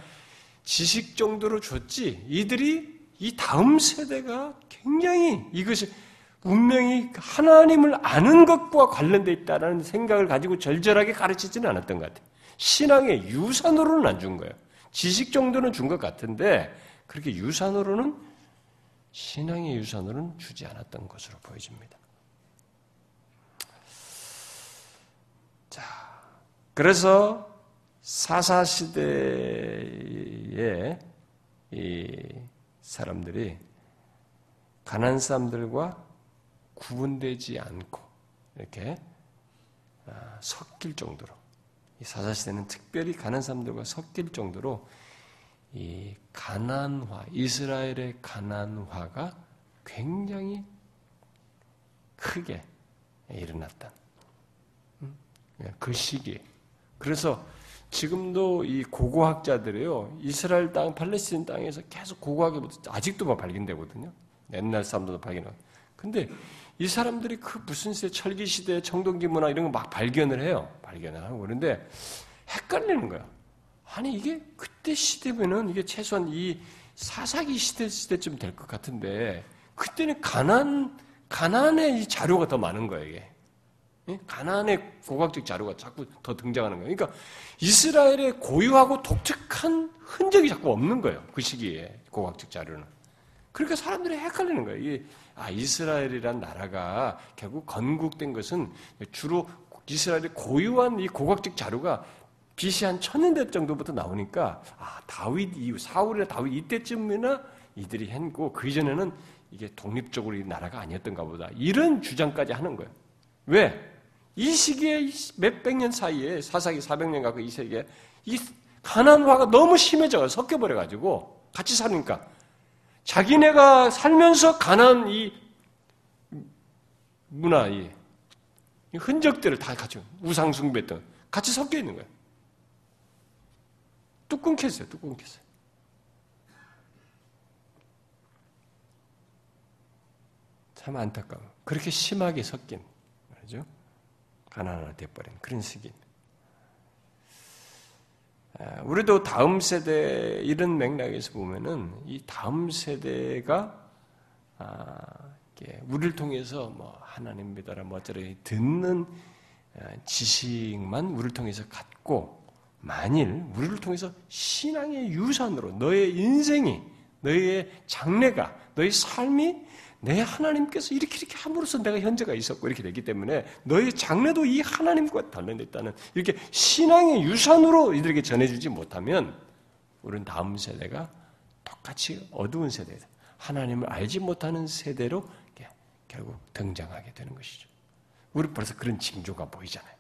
지식 정도로 줬지 이들이 이 다음 세대가 굉장히 이것이 분명히 하나님을 아는 것과 관련되어 있다는 생각을 가지고 절절하게 가르치지는 않았던 것 같아요. 신앙의 유산으로는 안 준 거예요. 지식 정도는 준 것 같은데 그렇게 유산으로는 신앙의 유산으로는 주지 않았던 것으로 보여집니다. 자, 그래서 사사 시대의 이 사람들이 가난 사람들과 구분되지 않고 이렇게 아, 섞일 정도로 이 사사 시대는 특별히 가난 사람들과 섞일 정도로 이 가난화 이스라엘의 가난화가 굉장히 크게 일어났다. 음? 그 시기. 그래서 지금도 이 고고학자들이요 이스라엘 땅, 팔레스틴 땅에서 계속 고고하게 아직도 막 발견되거든요. 옛날 사람들도 발견하고 근데 이 사람들이 그 무슨 시대, 철기 시대, 청동기 문화 이런 거 막 발견을 해요. 발견을 하고 그런데 헷갈리는 거야. 아니 이게 그때 시대면은 이게 최소한 이 사사기 시대 시대쯤 될 것 같은데 그때는 가난 가난의 이 자료가 더 많은 거예요. 이게 가난의 고각적 자료가 자꾸 더 등장하는 거예요. 그러니까 이스라엘의 고유하고 독특한 흔적이 자꾸 없는 거예요. 그 시기에 고각적 자료는. 그러니까 사람들이 헷갈리는 거예요. 이게 아 이스라엘이란 나라가 결국 건국된 것은 주로 이스라엘의 고유한 이 고각적 자료가 BC 한 천년대 정도부터 나오니까 아 다윗 이후 사울이나 다윗 이때쯤이나 이들이 했고 그 이전에는 이게 독립적으로 이 나라가 아니었던가 보다 이런 주장까지 하는 거예요. 왜? 이 시기에 몇백 년 사이에 사사기 400년 가고 이 세기에 이 가난화가 너무 심해져 섞여 버려 가지고 같이 사니까 자기네가 살면서 가난 이 문화 이 흔적들을 다 같이 우상 숭배했던 같이 섞여 있는 거예요. 뚝 끊겼어요. 뚝 끊겼어요. 참 안타까워. 그렇게 심하게 섞인 말이죠. 가난화 돼버린 그런 시기입니다. 아, 우리도 다음 세대 이런 맥락에서 보면은 이 다음 세대가 아, 우리를 통해서 뭐 하나님 믿어라 뭐 어쩌라 듣는 아, 지식만 우리를 통해서 갖고 만일 우리를 통해서 신앙의 유산으로 너의 인생이 너의 장래가 너의 삶이 내 하나님께서 이렇게 이렇게 함으로써 내가 현재가 있었고 이렇게 되기 때문에 너의 장래도 이 하나님과 관련됐다는 이렇게 신앙의 유산으로 이들에게 전해주지 못하면 우리는 다음 세대가 똑같이 어두운 세대, 하나님을 알지 못하는 세대로 결국 등장하게 되는 것이죠. 우리 벌써 그런 징조가 보이잖아요.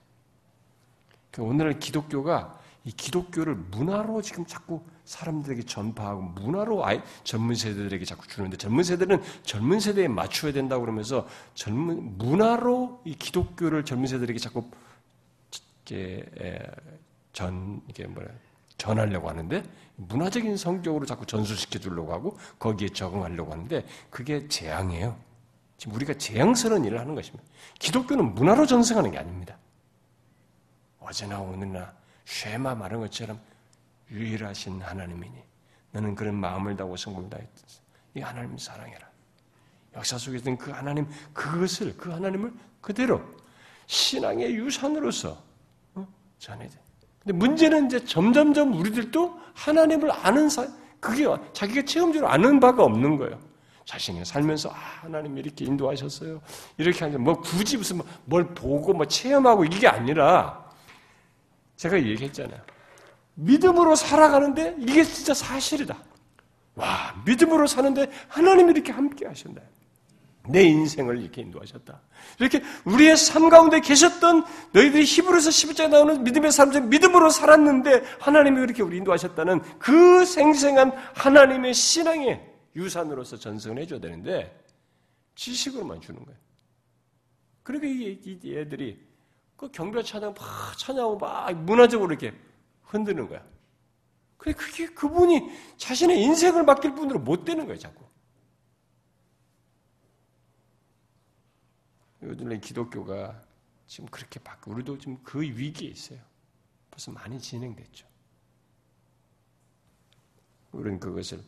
그러니까 오늘날 기독교가 이 기독교를 문화로 지금 자꾸 사람들에게 전파하고 문화로 아이, 젊은 세대들에게 자꾸 주는데 젊은 세대는 젊은 세대에 맞춰야 된다고 그러면서 젊은 문화로 이 기독교를 젊은 세대들에게 자꾸 이게 전 이게 뭐야 전하려고 하는데 문화적인 성격으로 자꾸 전수시켜 주려고 하고 거기에 적응하려고 하는데 그게 재앙이에요. 지금 우리가 재앙스러운 일을 하는 것입니다. 기독교는 문화로 전승하는 게 아닙니다. 어제나 오늘나 쉐마 말한 것처럼 유일하신 하나님이니 너는 그런 마음을 다하고 성품을 다했다. 이 하나님 사랑해라. 역사 속에 있던 그 하나님 그것을 그 하나님을 그대로 신앙의 유산으로서 어? 전해야 돼. 근데 문제는 이제 점점점 우리들도 하나님을 아는 사 그게 자기가 체험적으로 아는 바가 없는 거예요. 자신이 살면서 아, 하나님 이렇게 인도하셨어요. 이렇게 하는 뭐 굳이 무슨 뭐뭘 보고 뭐 체험하고 이게 아니라 제가 얘기했잖아요. 믿음으로 살아가는데 이게 진짜 사실이다. 와, 믿음으로 사는데 하나님이 이렇게 함께 하신다. 내 인생을 이렇게 인도하셨다. 이렇게 우리의 삶 가운데 계셨던 너희들이 히브리서 11장에 나오는 믿음의 사람들 믿음으로 살았는데 하나님이 이렇게 우리 인도하셨다는 그 생생한 하나님의 신앙의 유산으로서 전승을 해줘야 되는데 지식으로만 주는 거예요. 그러니까 이 애들이 그 경배 찬양 막 찬양하고 막 문화적으로 이렇게 흔드는 거야. 그게 그게 그분이 자신의 인생을 맡길 분으로 못 되는 거예요, 자꾸. 요즘에 기독교가 지금 그렇게 바뀌고 우리도 지금 그 위기에 있어요. 벌써 많이 진행됐죠. 우리는 그것을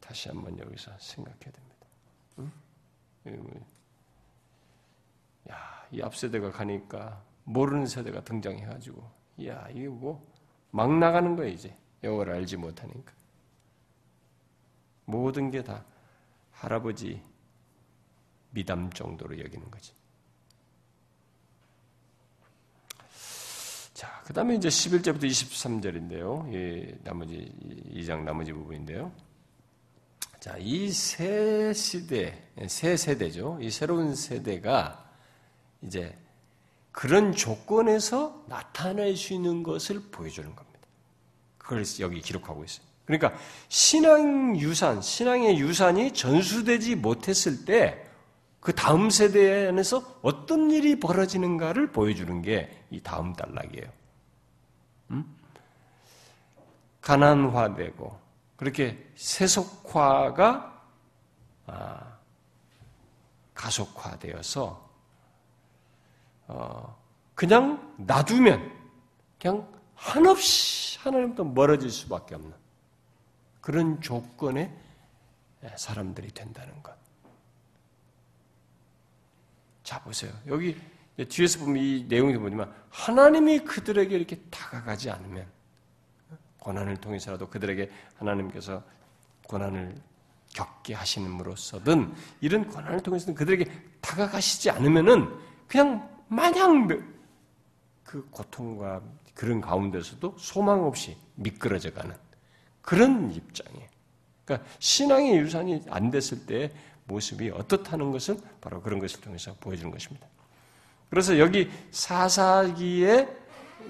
다시 한번 여기서 생각해야 됩니다. 응? 뭐, 야, 이 앞세대가 가니까 모르는 세대가 등장해가지고, 야, 이게 뭐, 막 나가는 거예요, 이제. 영어를 알지 못하니까. 모든 게 다 할아버지 미담 정도로 여기는 거지. 자, 그 다음에 이제 11절부터 23절인데요. 예, 나머지, 2장 나머지 부분인데요. 자, 이 새 시대, 새 세대죠. 이 새로운 세대가 이제 그런 조건에서 나타낼 수 있는 것을 보여주는 겁니다. 그걸 여기 기록하고 있어요. 그러니까 신앙 유산, 신앙의 유산이 전수되지 못했을 때 그 다음 세대 안에서 어떤 일이 벌어지는가를 보여주는 게 이 다음 단락이에요. 음? 가난화되고 그렇게 세속화가 아, 가속화되어서 어, 그냥 놔두면 그냥 한없이 하나님부터 멀어질 수밖에 없는 그런 조건의 사람들이 된다는 것. 자 보세요. 여기 뒤에서 보면 이 내용이 보지만 하나님이 그들에게 이렇게 다가가지 않으면 고난을 통해서라도 그들에게 하나님께서 고난을 겪게 하시는으로서든 이런 고난을 통해서는 그들에게 다가가시지 않으면은 그냥 마냥 그 고통과 그런 가운데서도 소망 없이 미끄러져 가는 그런 입장이에요. 그러니까 신앙의 유산이 안 됐을 때 모습이 어떻다는 것을 바로 그런 것을 통해서 보여주는 것입니다. 그래서 여기 사사기에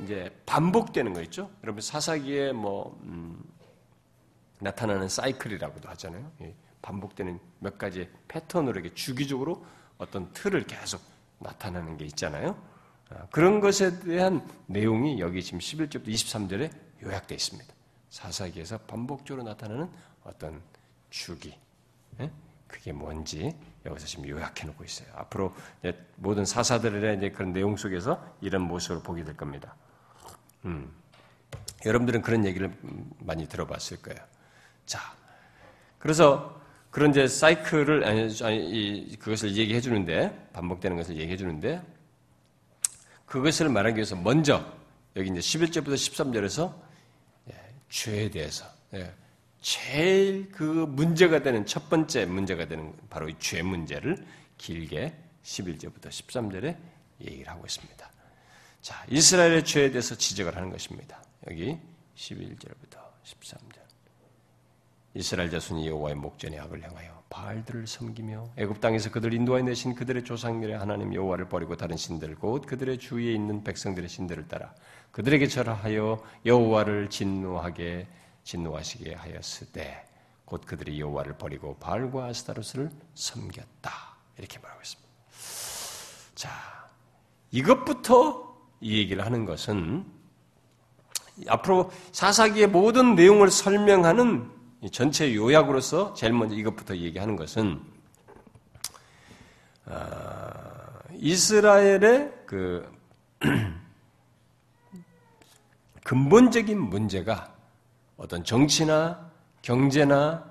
이제 반복되는 거 있죠. 여러분 사사기에 뭐 음, 나타나는 사이클이라고도 하잖아요. 반복되는 몇 가지 패턴으로 이렇게 주기적으로 어떤 틀을 계속 나타나는 게 있잖아요. 아, 그런 것에 대한 내용이 여기 지금 11절부터 23절에 요약되어 있습니다. 사사기에서 반복적으로 나타나는 어떤 주기. 예? 그게 뭔지 여기서 지금 요약해 놓고 있어요. 앞으로 모든 사사들의 그런 내용 속에서 이런 모습을 보게 될 겁니다. 음. 여러분들은 그런 얘기를 많이 들어봤을 거예요. 자, 그래서 그런 이제 사이클을 아니, 아니 그것을 얘기해 주는데 반복되는 것을 얘기해 주는데 그것을 말하기 위해서 먼저 여기 이제 11절부터 13절에서 예, 죄에 대해서 예, 제일 그 문제가 되는 첫 번째 문제가 되는 바로 이 죄 문제를 길게 11절부터 13절에 얘기를 하고 있습니다. 자, 이스라엘의 죄에 대해서 지적을 하는 것입니다. 여기 11절부터 13절. 이스라엘 자손이 여호와의 목전에 악을 향하여 바알들을 섬기며 애굽 땅에서 그들 인도하여 내신 그들의 조상들의 하나님 여호와를 버리고 다른 신들 곧 그들의 주위에 있는 백성들의 신들을 따라 그들에게 절하여 여호와를 진노하게 진노하시게 하였으되 곧 그들이 여호와를 버리고 바알과 아스타로스를 섬겼다 이렇게 말하고 있습니다. 자, 이것부터 이 얘기를 하는 것은 앞으로 사사기의 모든 내용을 설명하는 전체 요약으로서 제일 먼저 이것부터 얘기하는 것은 어, 이스라엘의 그 근본적인 문제가 어떤 정치나 경제나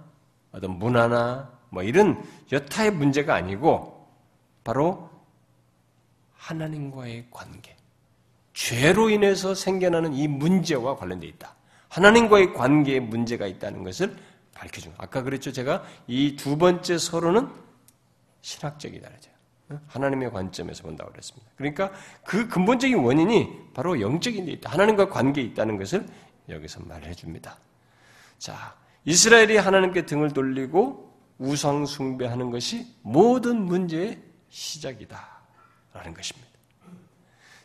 어떤 문화나 뭐 이런 여타의 문제가 아니고 바로 하나님과의 관계, 죄로 인해서 생겨나는 이 문제와 관련되어 있다. 하나님과의 관계에 문제가 있다는 것을 밝혀준 거. 아까 그랬죠. 제가 이 두 번째 서로는 신학적이다. 하나님의 관점에서 본다고 그랬습니다. 그러니까 그 근본적인 원인이 바로 영적인 데 있다. 하나님과 관계에 있다는 것을 여기서 말해 줍니다. 자, 이스라엘이 하나님께 등을 돌리고 우상 숭배하는 것이 모든 문제의 시작이다. 라는 것입니다.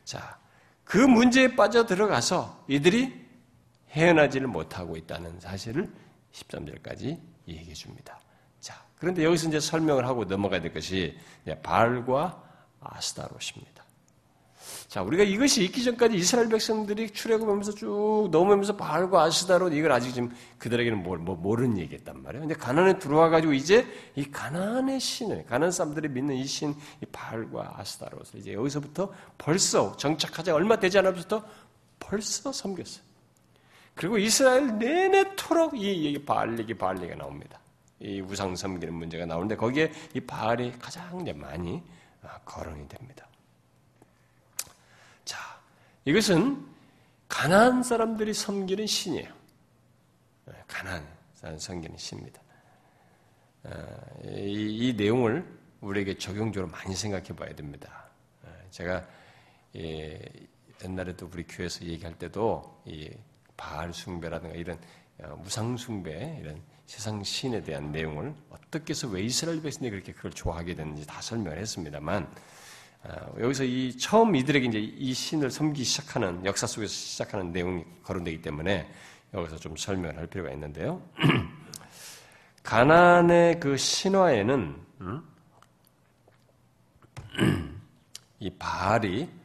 자, 그 문제에 빠져 들어가서 이들이 헤어나지를 못하고 있다는 사실을 13절까지 얘기해 줍니다. 자, 그런데 여기서 이제 설명을 하고 넘어가야 될 것이 발과 아스타롯입니다. 자, 우리가 이것이 있기 전까지 이스라엘 백성들이 출애굽하면서 쭉 넘으면서 바알과 아스다로 이걸 아직 지금 그들에게는 뭘, 뭐, 모르는 얘기했단 말이에요. 근데 가난에 들어와 가지고 이제 이 가난의 신을 가난 사람들이 믿는 이 신, 이 바알과 아스다로서 이제 여기서부터 벌써 정착하자 얼마 되지 않아부터 벌써 섬겼어요. 그리고 이스라엘 내내토록 이, 이 바알 얘기, 바알 얘기가 나옵니다. 이 우상 섬기는 문제가 나오는데 거기에 이 바알이 가장 많이 아, 거론이 됩니다. 이것은 가난한 사람들이 섬기는 신이에요. 네, 가난한 사람 섬기는 신입니다. 어, 이, 이, 내용을 우리에게 적용적으로 많이 생각해 봐야 됩니다. 어, 제가 옛날에도 우리 교회에서 얘기할 때도 이 바알 숭배라든가 이런 어, 무상 숭배 이런 세상 신에 대한 내용을 어떻게 해서 왜 이스라엘 백성들이 그렇게 그걸 좋아하게 됐는지 다 설명을 했습니다만 어, 여기서 이 처음 이들에게 이제 이 신을 섬기기 시작하는 역사 속에서 시작하는 내용이 거론되기 때문에 여기서 좀 설명을 할 필요가 있는데요. 가난의 그 신화에는 음? 이 바알이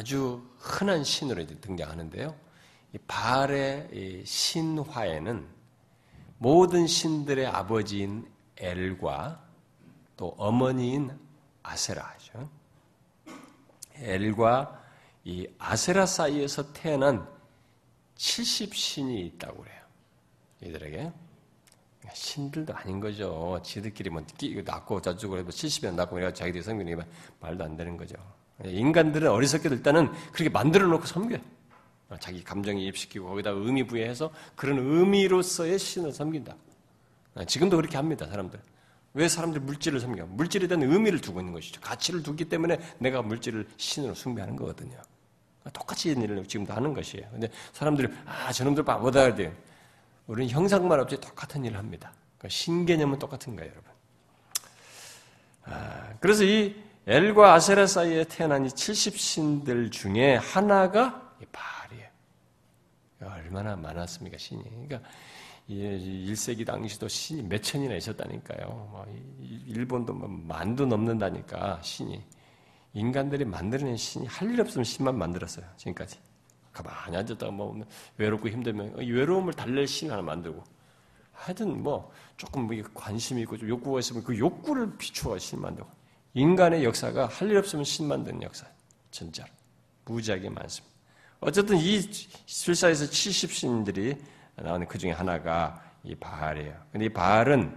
아주 흔한 신으로 등장하는데요. 이 바알의 이 신화에는 모든 신들의 아버지인 엘과 또 어머니인 아세라죠. 엘과 이 아세라 사이에서 태어난 70신이 있다고 그래요. 이들에게. 그러니까 신들도 아닌 거죠. 지들끼리 뭐 낳고 저쪽으로 해도 70년 낳고 그래가 자기들이 게 말도 안 되는 거죠. 인간들은 어리석게도 일단은 그렇게 만들어 놓고 섬겨요. 자기 감정이 입시키고 거기다 의미 부여해서 그런 의미로서의 신을 섬긴다. 지금도 그렇게 합니다, 사람들. 왜 사람들 물질을 섬겨? 물질에 대한 의미를 두고 있는 것이죠. 가치를 두기 때문에 내가 물질을 신으로 숭배하는 거거든요. 똑같이 일을 지금도 하는 것이에요. 근데 사람들이, 아, 저놈들 바보다. 돼. 우리는 형상만 없이 똑같은 일을 합니다. 그러니까 신개념은 똑같은 거예요, 여러분. 아, 그래서 이 엘과 아세라 사이에 태어난 이 70신들 중에 하나가 이 바알이에요. 얼마나 많았습니까, 신이. 그러니까 1세기 당시도 신이 몇 천이나 있었다니까요. 뭐 일본도 뭐 만도 넘는다니까, 신이. 인간들이 만들어낸 신이 할 일 없으면 신만 만들었어요, 지금까지. 가만히 앉았다가 뭐 외롭고 힘들면 외로움을 달랠 신 하나 만들고 하여튼 뭐 조금 뭐 관심이 있고 좀 욕구가 있으면 그 욕구를 비추어 신 만들고 인간의 역사가 할 일 없으면 신 만드는 역사 진짜로 무지하게 많습니다. 어쨌든 이 술사에서 70신들이 나오는 그 중에 하나가 이 바알이에요. 근데 이 바알은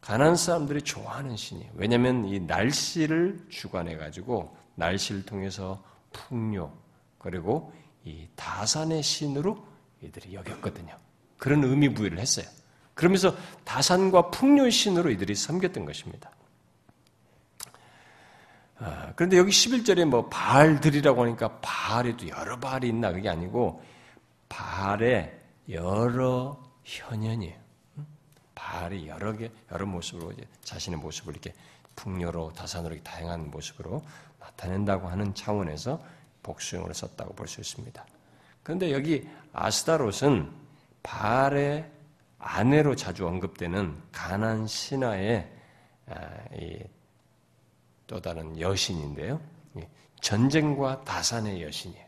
가난 사람들이 좋아하는 신이에요. 왜냐하면 이 날씨를 주관해 가지고 날씨를 통해서 풍요 그리고 이 다산의 신으로 이들이 여겼거든요. 그런 의미 부여를 했어요. 그러면서 다산과 풍요의 신으로 이들이 섬겼던 것입니다. 아, 그런데 여기 11절에 뭐 바알들이라고 하니까 바알에도 여러 바알이 있나 그게 아니고 바알의 여러 현현이에요. 바알이 여러 개 여러 모습으로 자신의 모습을 이렇게 풍요로 다산으로 다양한 모습으로 나타낸다고 하는 차원에서 복수형으로 썼다고 볼 수 있습니다. 그런데 여기 아스타롯은 바알의 아내로 자주 언급되는 가난 신화의 아, 또 다른 여신인데요. 전쟁과 다산의 여신이에요.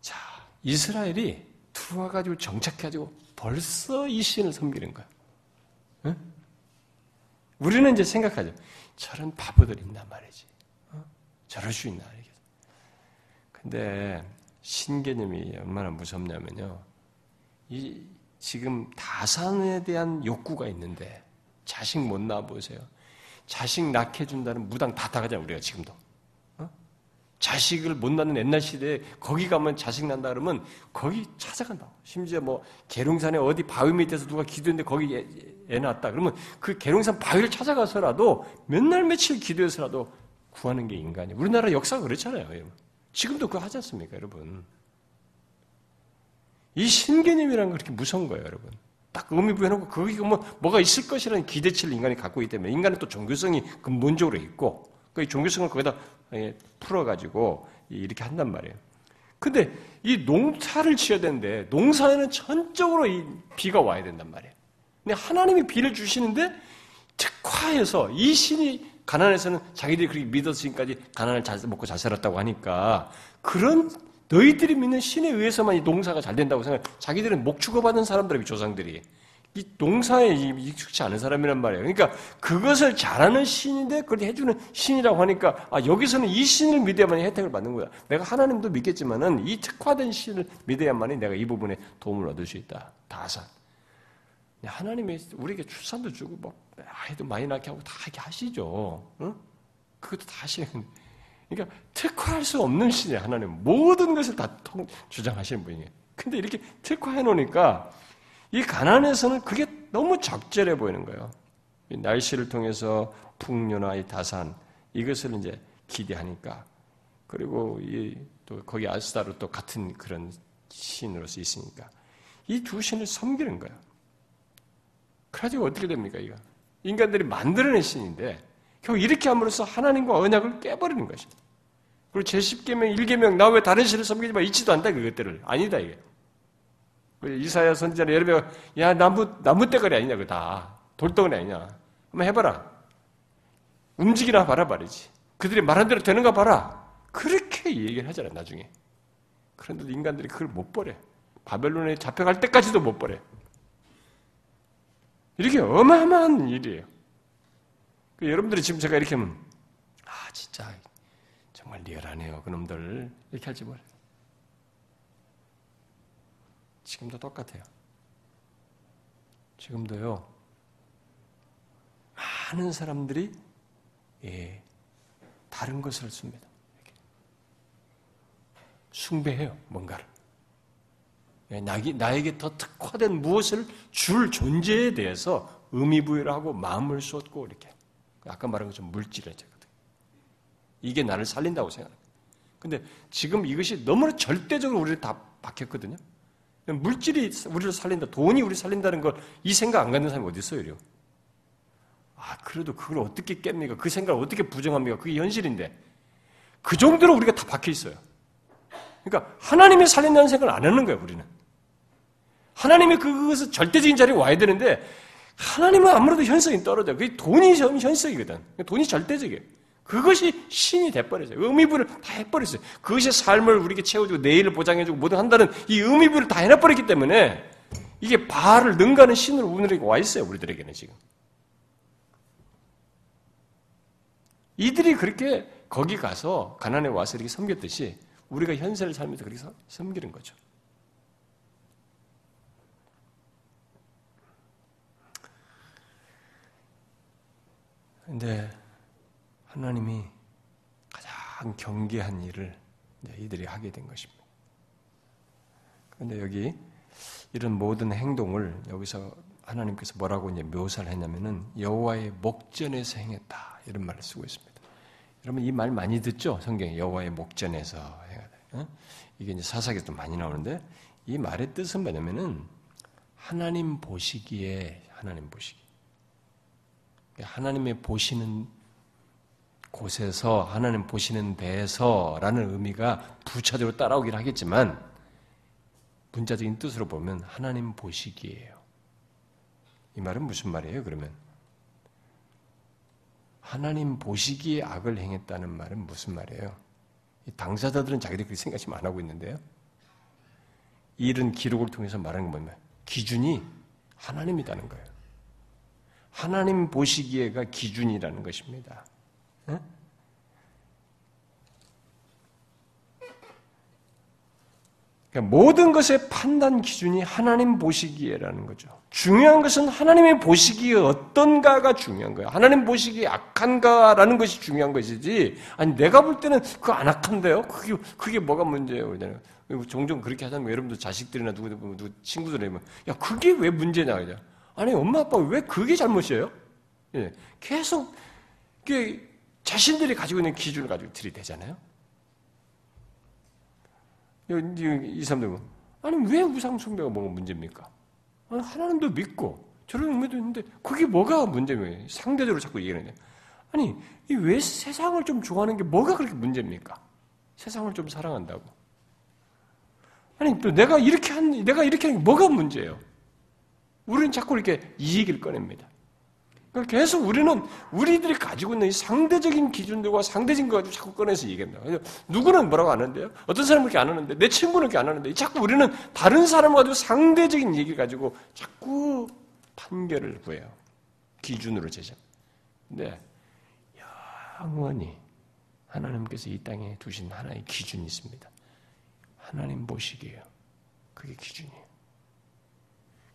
자, 이스라엘이 들어와가지고 정착해가지고 벌써 이 신을 섬기는 거야. 우리는 이제 생각하죠. 저런 바보들이 있단 말이지. 저럴 수 있나? 이렇게. 근데 신 개념이 얼마나 무섭냐면요. 이 지금 다산에 대한 욕구가 있는데 자식 못 낳아 보세요. 자식 낳게 준다는 무당 다 나가잖아요, 우리가 지금도. 어? 자식을 못 낳는 옛날 시대에 거기 가면 자식 난다 그러면 거기 찾아간다. 심지어 뭐 계룡산에 어디 바위 밑에서 누가 기도했는데 거기 애, 애 낳았다. 그러면 그 계룡산 바위를 찾아가서라도 몇 날 며칠 기도해서라도 구하는 게 인간이. 우리나라 역사가 그렇잖아요. 여러분. 지금도 그거 하지 않습니까, 여러분? 이 신개념이라는 건 그렇게 무서운 거예요, 여러분. 딱 의미 부여해놓고 거기 뭐 뭐가 있을 것이라는 기대치를 인간이 갖고 있기 때문에 인간은 또 종교성이 근본적으로 있고 그 종교성을 거기다 예, 풀어가지고 이렇게 한단 말이에요. 근데 이 농사를 지어야 되는데 농사에는 전적으로 이 비가 와야 된단 말이에요. 근데 하나님이 비를 주시는데 특화해서 이 신이 가난해서는 자기들이 그렇게 지금까지 가난을 잘 먹고 잘 살았다고 하니까 그런 너희들이 믿는 신에 의해서만 이 농사가 잘 된다고 생각. 자기들은 목축어 받은 사람들의 조상들이 이 농사에 익숙치 않은 사람이란 말이에요. 그러니까 그것을 잘하는 신인데 그걸 해주는 신이라고 하니까 아 여기서는 이 신을 믿어야만 혜택을 받는 거야. 내가 하나님도 믿겠지만은 이 특화된 신을 믿어야만이 내가 이 부분에 도움을 얻을 수 있다. 다산. 하나님이 우리에게 출산도 주고 뭐 아이도 많이 낳게 하고 다 하게 하시죠. 응? 그것도 다 하시는. 그러니까 특화할 수 없는 신이에요. 하나님 모든 것을 다 통, 주장하시는 분이에요. 근데 이렇게 특화해 놓으니까 이 가난에서는 그게 너무 적절해 보이는 거예요. 날씨를 통해서 풍요나 이 다산 이것을 이제 기대하니까 그리고 이 또 거기 아스타로 또 같은 그런 신으로서 있으니까 이 두 신을 섬기는 거예요. 그래가지고 어떻게 됩니까 이거? 인간들이 만들어낸 신인데 결국 이렇게 함으로써 하나님과 언약을 깨버리는 것입니다. 그리고 제10계명, 1계명, 나 왜 다른 신을 섬기지 마. 잊지도 않다, 그것들을. 아니다, 이게. 이사야 선지자는 여러분, 야, 나무, 나무대가리 아니냐, 그거 다. 돌덩어리 아니냐. 한번 해봐라. 움직이나 봐라, 말이지. 그들이 말한 대로 되는가 봐라. 그렇게 얘기를 하잖아, 나중에. 그런데도 인간들이 그걸 못 버려. 바벨론에 잡혀갈 때까지도 못 버려. 이렇게 어마어마한 일이에요. 그 여러분들이 지금 제가 이렇게 하면 아 진짜 리얼하네요. 그놈들 이렇게 할지 몰라요. 지금도 똑같아요. 지금도요. 많은 사람들이 예, 다른 것을 씁니다. 숭배해요, 뭔가를. 예, 나에게 더 특화된 무엇을 줄 존재에 대해서 의미 부여를 하고 마음을 쏟고 이렇게. 아까 말한 것처럼 물질이잖거든 이게 나를 살린다고 생각합니다. 근데 지금 이것이 너무나 절대적으로 우리를 다 박혔거든요. 물질이 우리를 살린다, 돈이 우리를 살린다는 걸 이 생각 안 갖는 사람이 어디 있어요, 이래요? 아, 그래도 그걸 어떻게 깹니까? 그 생각을 어떻게 부정합니까? 그게 현실인데. 그 정도로 우리가 다 박혀 있어요. 그러니까 하나님이 살린다는 생각을 안 하는 거예요, 우리는. 하나님이 그것을 절대적인 자리에 와야 되는데 하나님은 아무래도 현성이 떨어져요. 그게 돈이 현성이거든. 돈이 절대적이에요. 그것이 신이 돼버렸어요. 의미부를 다 해버렸어요. 그것이 삶을 우리에게 채워주고 내일을 보장해주고 뭐든 한다는 이 의미부를 다 해놔버렸기 때문에 이게 바를 능가하는 신으로 우리에게 와 있어요. 우리들에게는 지금. 이들이 그렇게 거기 가서 가난에 와서 이렇게 섬겼듯이 우리가 현세를 살면서 그렇게 섬기는 거죠. 근데 하나님이 가장 경계한 일을 이들이 하게 된 것입니다. 그런데 여기 이런 모든 행동을 여기서 하나님께서 뭐라고 이제 묘사를 했냐면은 여호와의 목전에서 행했다 이런 말을 쓰고 있습니다. 여러분 이 말 많이 듣죠? 성경에 여호와의 목전에서. 어? 이게 이제 사사기도 많이 나오는데 이 말의 뜻은 뭐냐면은 하나님 보시기에 하나님 보시기. 하나님의 보시는 곳에서 하나님 보시는 데에서라는 의미가 부차적으로 따라오긴 하겠지만 문자적인 뜻으로 보면 하나님 보시기에요. 이 말은 무슨 말이에요? 그러면 하나님 보시기에 악을 행했다는 말은 무슨 말이에요? 당사자들은 그렇게 생각하면 안 하고 있는데요. 이런 기록을 통해서 말하는 건 뭐냐면 기준이 하나님이라는 거예요. 하나님 보시기에가 기준이라는 것입니다. 그러니까 모든 것의 판단 기준이 하나님 보시기에라는 거죠. 중요한 것은 하나님의 보시기에 어떤가가 중요한 거예요. 하나님 보시기에 악한가라는 것이 중요한 것이지. 아니 내가 볼 때는 그거 안 악한데요. 그게 그게 뭐가 문제예요? 종종 그렇게 하자면 여러분들 자식들이나 누구 누구 친구들이 야 그게 왜 문제냐 그죠? 아니 엄마 아빠 왜 그게 잘못이에요? 예, 계속 그 자신들이 가지고 있는 기준을 가지고 들이대잖아요. 이 사람들 아니 왜 우상 숭배가 뭐가 문제입니까? 아니, 하나님도 믿고 저런 의미도 있는데 그게 뭐가 문제예요? 상대적으로 자꾸 얘기하는데 아니 왜 세상을 좀 좋아하는 게 뭐가 그렇게 문제입니까? 세상을 좀 사랑한다고 아니 또 내가 이렇게 한 내가 이렇게 하는 게 뭐가 문제예요? 우리는 자꾸 이렇게 이 얘기를 꺼냅니다. 그러니까 계속 우리는 우리들이 가지고 있는 이 상대적인 기준들과 상대적인 거 가지고 자꾸 꺼내서 얘기합니다. 누구는 뭐라고 안 하는데요? 어떤 사람은 그렇게 안 하는데, 내 친구는 그렇게 안 하는데, 자꾸 우리는 다른 사람 가지고 상대적인 얘기를 가지고 자꾸 판결을 구해요. 기준으로 제작. 근데, 영원히 하나님께서 이 땅에 두신 하나의 기준이 있습니다. 하나님 보시기에요. 그게 기준이에요.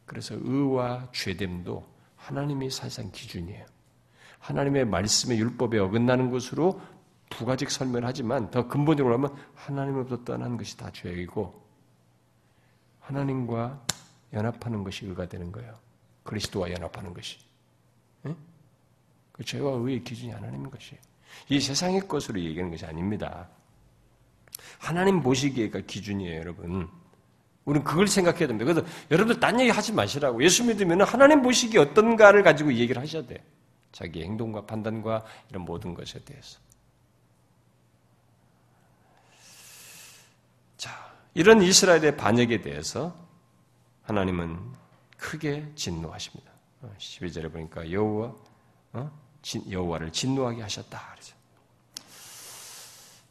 그래서 의와 죄됨도 하나님이 사실상 기준이에요. 하나님의 말씀의 율법에 어긋나는 것으로 부가직 설명을 하지만 더 근본적으로 하면 하나님으로부터 떠난 것이 다 죄이고 하나님과 연합하는 것이 의가 되는 거예요. 그리스도와 연합하는 것이. 네? 그 죄와 의의 기준이 하나님인 것이에요. 이 세상의 것으로 얘기하는 것이 아닙니다. 하나님 보시기에가 기준이에요, 여러분. 우리는 그걸 생각해야 됩니다. 그래서 여러분들 딴 얘기 하지 마시라고. 예수 믿으면 하나님 보시기 어떤가를 가지고 얘기를 하셔야 돼. 자기 행동과 판단과 이런 모든 것에 대해서. 자, 이런 이스라엘의 반역에 대해서 하나님은 크게 진노하십니다. 12절에 어, 보니까 여호와 어? 여호와를 진노하게 하셨다. 그러죠.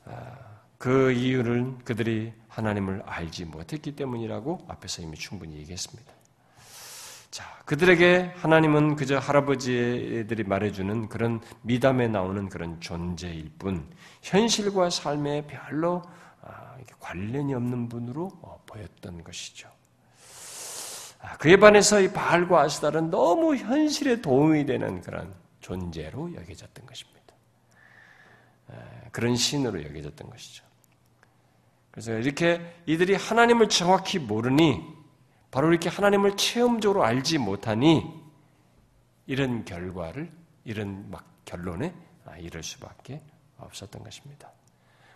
아, 그 이유는 그들이 하나님을 알지 못했기 때문이라고 앞에서 이미 충분히 얘기했습니다. 자, 그들에게 하나님은 그저 할아버지들이 말해주는 그런 미담에 나오는 그런 존재일 뿐, 현실과 삶에 별로 아, 관련이 없는 분으로 어, 보였던 것이죠. 아, 그에 반해서 이 바알과 아스달은 너무 현실에 도움이 되는 그런 존재로 여겨졌던 것입니다. 그런 신으로 여겨졌던 것이죠. 그래서 이렇게 이들이 하나님을 정확히 모르니 바로 이렇게 하나님을 체험적으로 알지 못하니 이런 결과를 이런 막 결론에 아, 이를 수밖에 없었던 것입니다.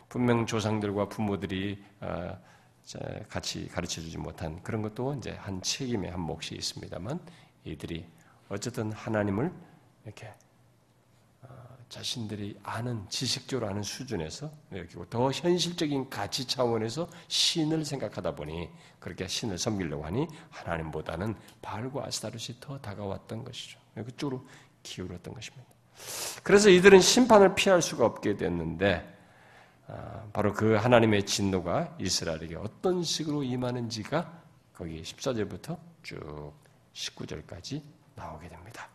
분명 조상들과 부모들이 어, 같이 가르쳐 주지 못한 그런 것도 이제 한 책임의 한 몫이 있습니다만 이들이 어쨌든 하나님을 이렇게 자신들이 아는 지식적으로 아는 수준에서 더 현실적인 가치 차원에서 신을 생각하다 보니 그렇게 신을 섬기려고 하니 하나님보다는 바알과 아스타롯이 더 다가왔던 것이죠. 그쪽으로 기울었던 것입니다. 그래서 이들은 심판을 피할 수가 없게 됐는데 아, 바로 그 하나님의 진노가 이스라엘에게 어떤 식으로 임하는지가 거기 14절부터 쭉 19절까지 나오게 됩니다.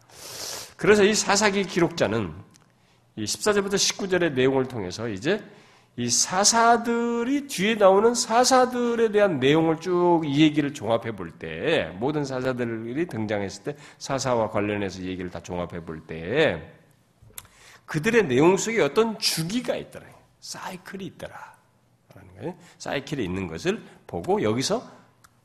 그래서 이 사사기 기록자는 이 14절부터 19절의 내용을 통해서 이제 이 사사들이 뒤에 나오는 사사들에 대한 내용을 쭉 이 얘기를 종합해 볼 때, 모든 사사들이 등장했을 때 사사와 관련해서 얘기를 다 종합해 볼 때, 그들의 내용 속에 어떤 주기가 있더라. 사이클이 있더라. 사이클이 있는 것을 보고 여기서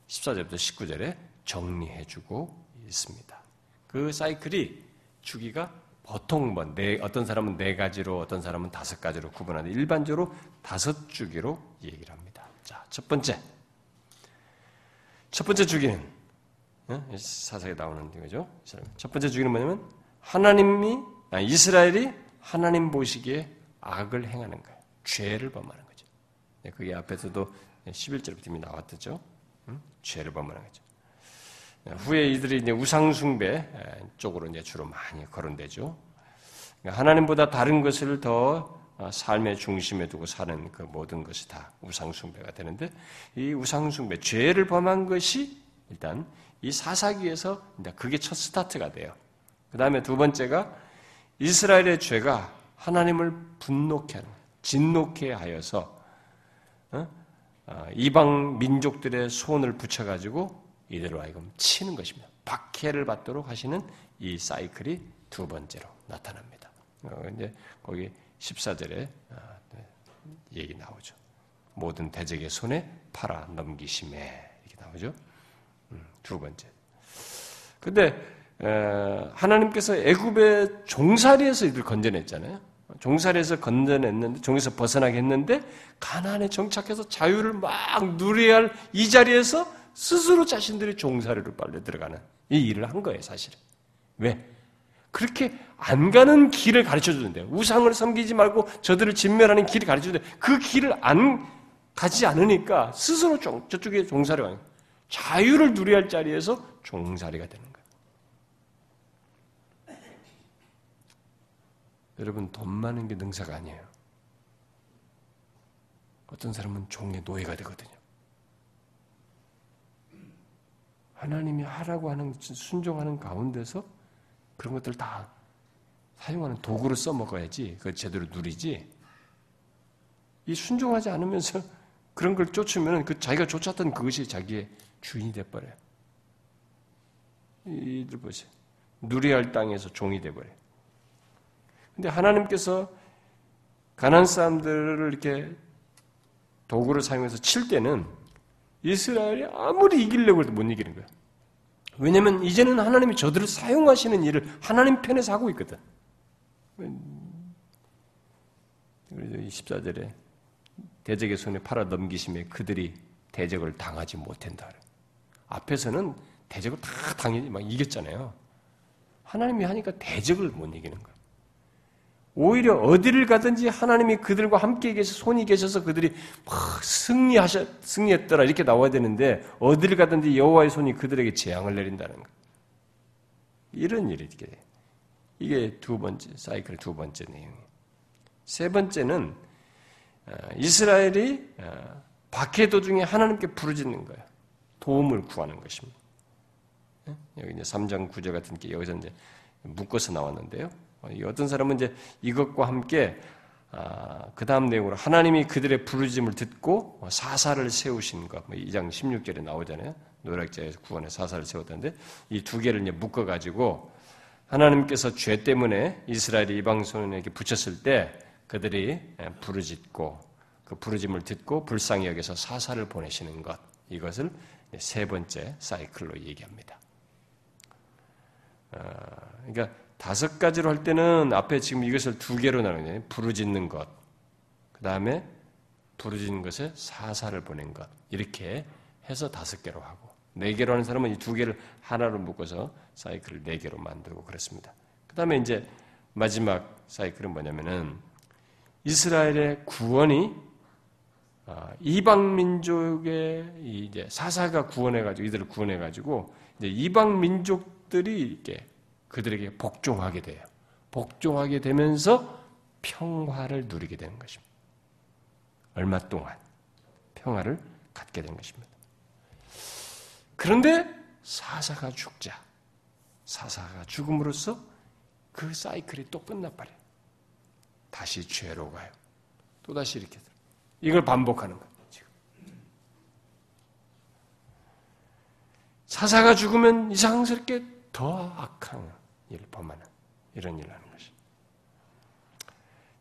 14절부터 19절에 정리해 주고 있습니다. 그 사이클이 주기가 보통 뭐 네, 어떤 사람은 네 가지로, 어떤 사람은 다섯 가지로 구분하는데 일반적으로 다섯 주기로 얘기를 합니다. 자, 첫 번째. 첫 번째 주기는 사사에 나오는 거죠. 첫 번째 주기는 뭐냐면 하나님이 아, 이스라엘이 하나님 보시기에 악을 행하는 거예요. 죄를 범하는 거죠. 네, 그게 앞에서도 11절부터 이미 나왔죠. 죄를 범하는 거죠. 후에 이들이 이제 우상숭배 쪽으로 이제 주로 많이 거론되죠. 그러니까 하나님보다 다른 것을 더 어, 삶의 중심에 두고 사는 그 모든 것이 다 우상숭배가 되는데 이 우상숭배, 죄를 범한 것이 일단 이 사사기에서 그게 첫 스타트가 돼요. 그 다음에 두 번째가 이스라엘의 죄가 하나님을 분노케 하는, 진노케 하여서 어? 어, 이방 민족들의 손을 붙여가지고 이대로 하여금 치는 것입니다. 박해를 받도록 하시는 이 사이클이 두 번째로 나타납니다. 어, 이제 거기 14절에 아, 네, 얘기 나오죠. 모든 대적의 손에 팔아 넘기심에 이렇게 나오죠. 음, 두 번째. 근데 하나님께서 애굽의 종살이에서 이들 건져냈잖아요. 종살이에서 건져냈는데 종에서 벗어나게 했는데 가나안에 정착해서 자유를 막 누려야 할 이 자리에서 스스로 자신들이 종사료를 빨려 들어가는 이 일을 한 거예요, 사실은. 왜? 그렇게 안 가는 길을 가르쳐 주는데 우상을 섬기지 말고 저들을 진멸하는 길을 가르쳐 주는데 그 길을 안 가지 않으니까 스스로 종, 저쪽에 종사료가 아니고 자유를 누려야 할 자리에서 종살이가 되는 거예요. 여러분 돈 많은 게 능사가 아니에요. 어떤 사람은 종의 노예가 되거든요. 하나님이 하라고 하는 순종하는 가운데서 그런 것들 다 사용하는 도구로 써먹어야지 그 제대로 누리지. 이 순종하지 않으면서 그런 걸 쫓으면 그 자기가 쫓았던 그것이 자기의 주인이 돼버려요. 이들 보세요. 누려야 할 땅에서 종이 돼버려요. 근데 하나님께서 가난 사람들을 이렇게 도구를 사용해서 칠 때는 이스라엘이 아무리 이기려고 해도 못 이기는 거야. 왜냐면 이제는 하나님이 저들을 사용하시는 일을 하나님 편에서 하고 있거든. 그래서 14절에 대적의 손에 팔아 넘기심에 그들이 대적을 당하지 못한다. 앞에서는 대적을 다 당연히 막 이겼잖아요. 하나님이 하니까 대적을 못 이기는 거야. 오히려 어디를 가든지 하나님이 그들과 함께 계셔 손이 계셔서 그들이 막 승리하셨 승리했더라 이렇게 나와야 되는데 어디를 가든지 여호와의 손이 그들에게 재앙을 내린다는 거. 이런 일이 이게 이게 두 번째 사이클 두 번째 내용이에요. 세 번째는 어, 이스라엘이 어, 박해 도중에 하나님께 부르짖는 거예요. 도움을 구하는 것입니다. 여기 이제 3장 9절 같은 게 여기서 이제 묶어서 나왔는데요. 어떤 사람은 이제 이것과 함께 아, 그 다음 내용으로 하나님이 그들의 부르짖음을 듣고 사사를 세우신 것, 2장 뭐 16절에 나오잖아요. 노략자에서 구원의 사사를 세웠던데 이 두 개를 이제 묶어 가지고 하나님께서 죄 때문에 이스라엘이 이방 소년에게 붙였을 때 그들이 부르짖고 그 부르짐을 듣고 불쌍히 여기서 사사를 보내시는 것 이것을 세 번째 사이클로 얘기합니다. 어, 그러니까 다섯 가지로 할 때는 앞에 지금 이것을 두 개로 나누는 부르짖는 것, 그 다음에 부르짖는 것에 사사를 보낸 것. 이렇게 해서 다섯 개로 하고 네 개로 하는 사람은 이 두 개를 하나로 묶어서 사이클을 네 개로 만들고 그렇습니다. 그 다음에 이제 마지막 사이클은 뭐냐면은 이스라엘의 구원이 아, 이방 민족의 이제 사사가 구원해가지고 이들을 구원해가지고 이제 이방 민족들이 이렇게 그들에게 복종하게 돼요. 복종하게 되면서 평화를 누리게 되는 것입니다. 얼마 동안 평화를 갖게 된 것입니다. 그런데 사사가 죽자, 사사가 죽음으로써 그 사이클이 또 끝나버려요. 다시 죄로 가요. 또다시 이렇게 이걸 반복하는 거예요. 지금. 사사가 죽으면 이상스럽게 더 악한 일을 범하는 이런 일을 하는 것이.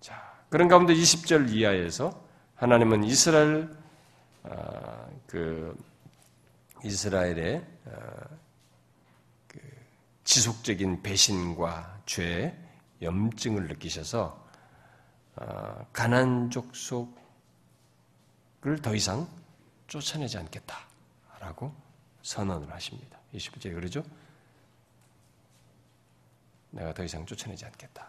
자, 그런 가운데 20절 이하에서 하나님은 이스라엘 어, 그 이스라엘의 어, 그 지속적인 배신과 죄, 염증을 느끼셔서 어, 가난 족속을 더 이상 쫓아내지 않겠다라고 선언을 하십니다. 20절에 그러죠? 내가 더 이상 쫓아내지 않겠다.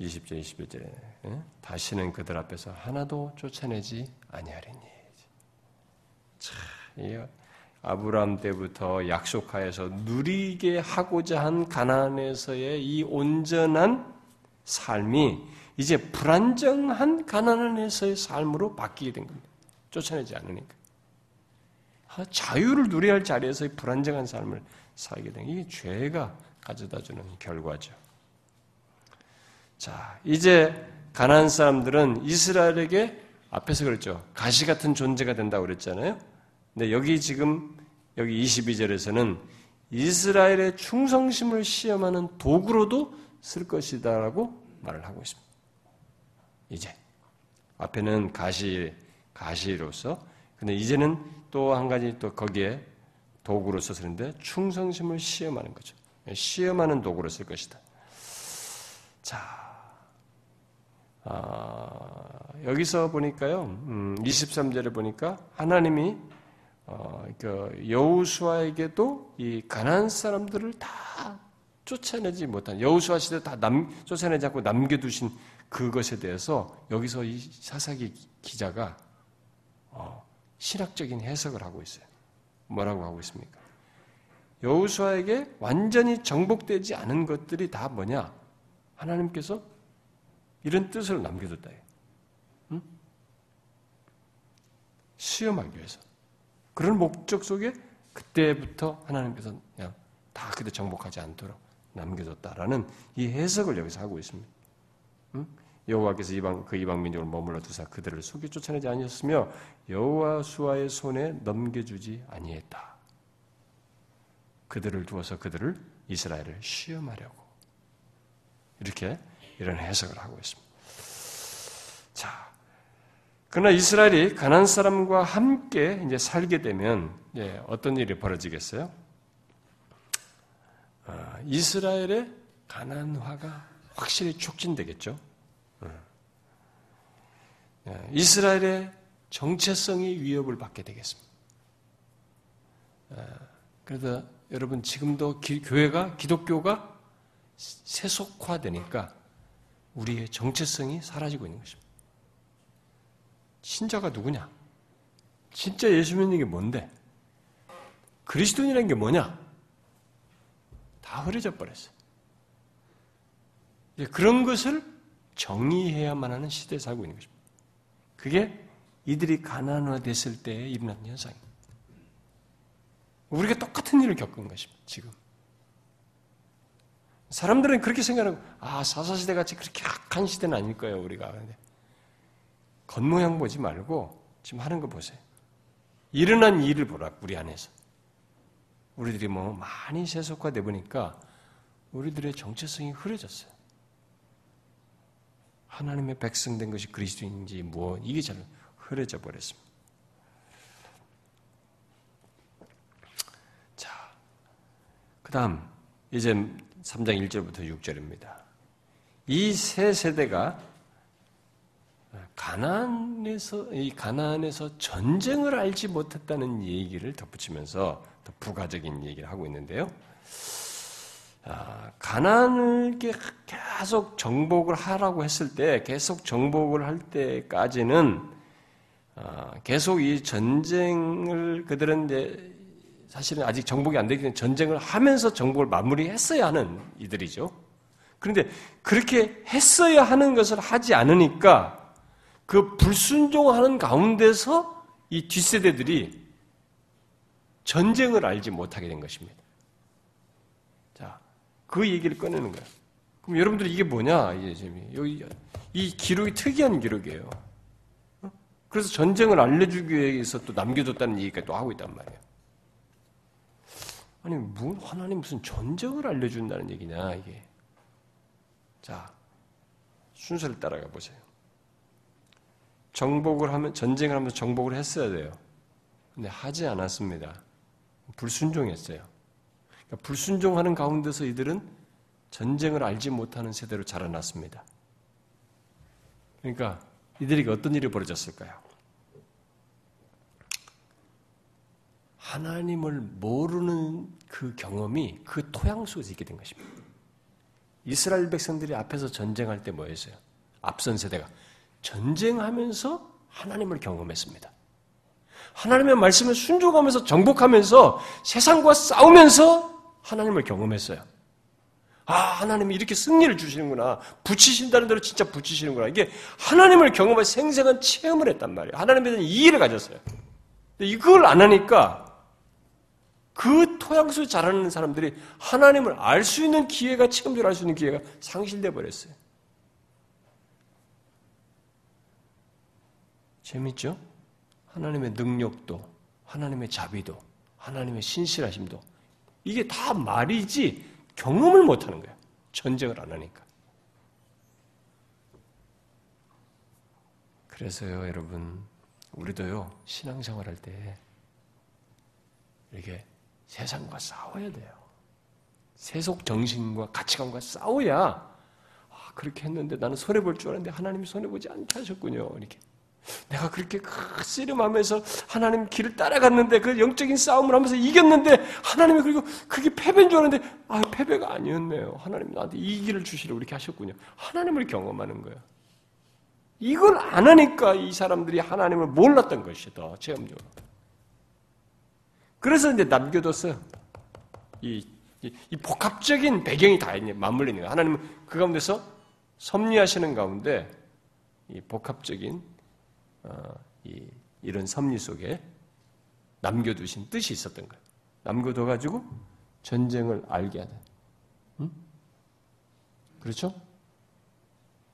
(20절) (21절에) 예? 다시는 그들 앞에서 하나도 쫓아내지 아니하리니 참, 이 아브라함 때부터 약속하여서 누리게 하고자 한 가난에서의 이 온전한 삶이 이제 불안정한 가난에서의 삶으로 바뀌게 된 겁니다. 쫓아내지 않으니까. 자유를 누려야 할 자리에서 불안정한 삶을 살게 된 이게 죄가 가져다주는 결과죠. 자, 이제 가난한 사람들은 이스라엘에게 앞에서 그랬죠. 가시 같은 존재가 된다고 그랬잖아요. 근데 여기 지금 여기 22절에서는 이스라엘의 충성심을 시험하는 도구로도 쓸 것이다라고 말을 하고 있습니다. 이제 앞에는 가시 가시로서 근데 이제는 또 한 가지 또 거기에 도구로서 쓰는데 충성심을 시험하는 거죠. 시험하는 도구로 쓸 것이다. 자, 아, 여기서 보니까요, 음, 23절에 보니까 하나님이 어, 그 여우수아에게도 이 가난한 사람들을 다 쫓아내지 못한 여우수아 시대 다 남, 쫓아내지 않고 남겨두신 그것에 대해서 여기서 이 사사기 기자가 어, 신학적인 해석을 하고 있어요. 뭐라고 하고 있습니까? 여우수아에게 완전히 정복되지 않은 것들이 다 뭐냐? 하나님께서 이런 뜻을 남겨뒀다. 응? 시험하기 위해서. 그런 목적 속에 그때부터 하나님께서 그냥 다 그때 정복하지 않도록 남겨뒀다라는 이 해석을 여기서 하고 있습니다. 응? 여호와께서 이방 그 이방 민족을 머물러 두사 그들을 속여 쫓아내지 아니었으며 여호와 수아의 손에 넘겨주지 아니했다. 그들을 두어서 그들을 이스라엘을 시험하려고 이렇게 이런 해석을 하고 있습니다. 자, 그러나 이스라엘이 가난 사람과 함께 이제 살게 되면 이제 어떤 일이 벌어지겠어요? 아, 이스라엘의 가난화가 확실히 촉진되겠죠. 예, 이스라엘의 정체성이 위협을 받게 되겠습니다. 예, 그래서 여러분 지금도 기, 교회가 기독교가 세속화되니까 우리의 정체성이 사라지고 있는 것입니다. 신자가 누구냐? 진짜 예수 믿는 게 뭔데? 그리스도인이라는 게 뭐냐? 다 흐려져 버렸어요. 그런 것을 정의해야만 하는 시대에 살고 있는 것입니다. 그게 이들이 가난화됐을 때 일어난 현상입니다. 우리가 똑같은 일을 겪은 것입니다. 지금. 사람들은 그렇게 생각하고 아 사사시대 같이 그렇게 악한 시대는 아닐 거예요 우리가. 겉모양 보지 말고 지금 하는 거 보세요. 일어난 일을 보라 우리 안에서. 우리들이 뭐 많이 세속화돼 보니까 우리들의 정체성이 흐려졌어요. 하나님의 백성된 것이 그리스도인지 무엇 이게 잘 흐려져 버렸습니다. 자, 그 다음, 이제 3장 1절부터 6절입니다. 이 세 세대가 가난에서 이 가난에서 전쟁을 알지 못했다는 얘기를 덧붙이면서 더 부가적인 얘기를 하고 있는데요. 아, 가난을 계속 정복을 하라고 했을 때, 계속 정복을 할 때까지는 아, 계속 이 전쟁을 그들은 이제 사실은 아직 정복이 안 되기 때문에 전쟁을 하면서 정복을 마무리했어야 하는 이들이죠. 그런데 그렇게 했어야 하는 것을 하지 않으니까 그 불순종하는 가운데서 이 뒷세대들이 전쟁을 알지 못하게 된 것입니다. 자, 그 얘기를 꺼내는 거예요. 그럼 여러분들이 이게 뭐냐? 이게 지금 여기 이 기록이 특이한 기록이에요. 어? 그래서 전쟁을 알려주기 위해서 또 남겨뒀다는 얘기가 또 하고 있단 말이에요. 아니, 뭐, 하나님 무슨 전쟁을 알려준다는 얘기냐, 이게. 자, 순서를 따라가 보세요. 정복을 하면, 전쟁을 하면서 정복을 했어야 돼요. 근데 하지 않았습니다. 불순종했어요. 그러니까 불순종하는 가운데서 이들은 전쟁을 알지 못하는 세대로 자라났습니다. 그러니까 이들에게 어떤 일이 벌어졌을까요? 하나님을 모르는 그 경험이 그 토양 속에서 있게 된 것입니다. 이스라엘 백성들이 앞에서 전쟁할 때 뭐였어요? 앞선 세대가 전쟁하면서 하나님을 경험했습니다. 하나님의 말씀을 순종하면서 정복하면서 세상과 싸우면서 하나님을 경험했어요. 아, 하나님이 이렇게 승리를 주시는구나. 붙이신다는 대로 진짜 붙이시는구나. 이게 하나님을 경험한 생생한 체험을 했단 말이에요. 하나님에 대한 이해를 가졌어요. 이걸 안 하니까 그 토양 속에 자라는 사람들이 하나님을 알 수 있는 기회가 체험적으로 알 수 있는 기회가 상실돼 버렸어요. 재밌죠? 하나님의 능력도, 하나님의 자비도, 하나님의 신실하심도 이게 다 말이지 경험을 못 하는 거예요. 전쟁을 안 하니까. 그래서요, 여러분, 우리도요, 신앙생활 할 때, 이렇게 세상과 싸워야 돼요. 세속 정신과 가치관과 싸워야 아, 그렇게 했는데 나는 손해 볼 줄 알았는데 하나님이 손해 보지 않게 하셨군요. 이렇게 내가 그렇게 씨름하면서 하나님 길을 따라갔는데 그 영적인 싸움을 하면서 이겼는데 하나님이 그리고 그게 패배인 줄 알았는데 아 패배가 아니었네요. 하나님 나한테 이 길을 주시려고 이렇게 하셨군요. 하나님을 경험하는 거예요. 이걸 안 하니까 이 사람들이 하나님을 몰랐던 것이다. 체험적으로. 그래서 이제 남겨뒀어요. 이, 이, 이 복합적인 배경이 다 있네, 맞물리는 거예요. 하나님은 그 가운데서 섭리하시는 가운데 이 복합적인 어, 이, 이런 섭리 속에 남겨두신 뜻이 있었던 거예요. 남겨둬가지고 전쟁을 알게 하는. 응? 그렇죠?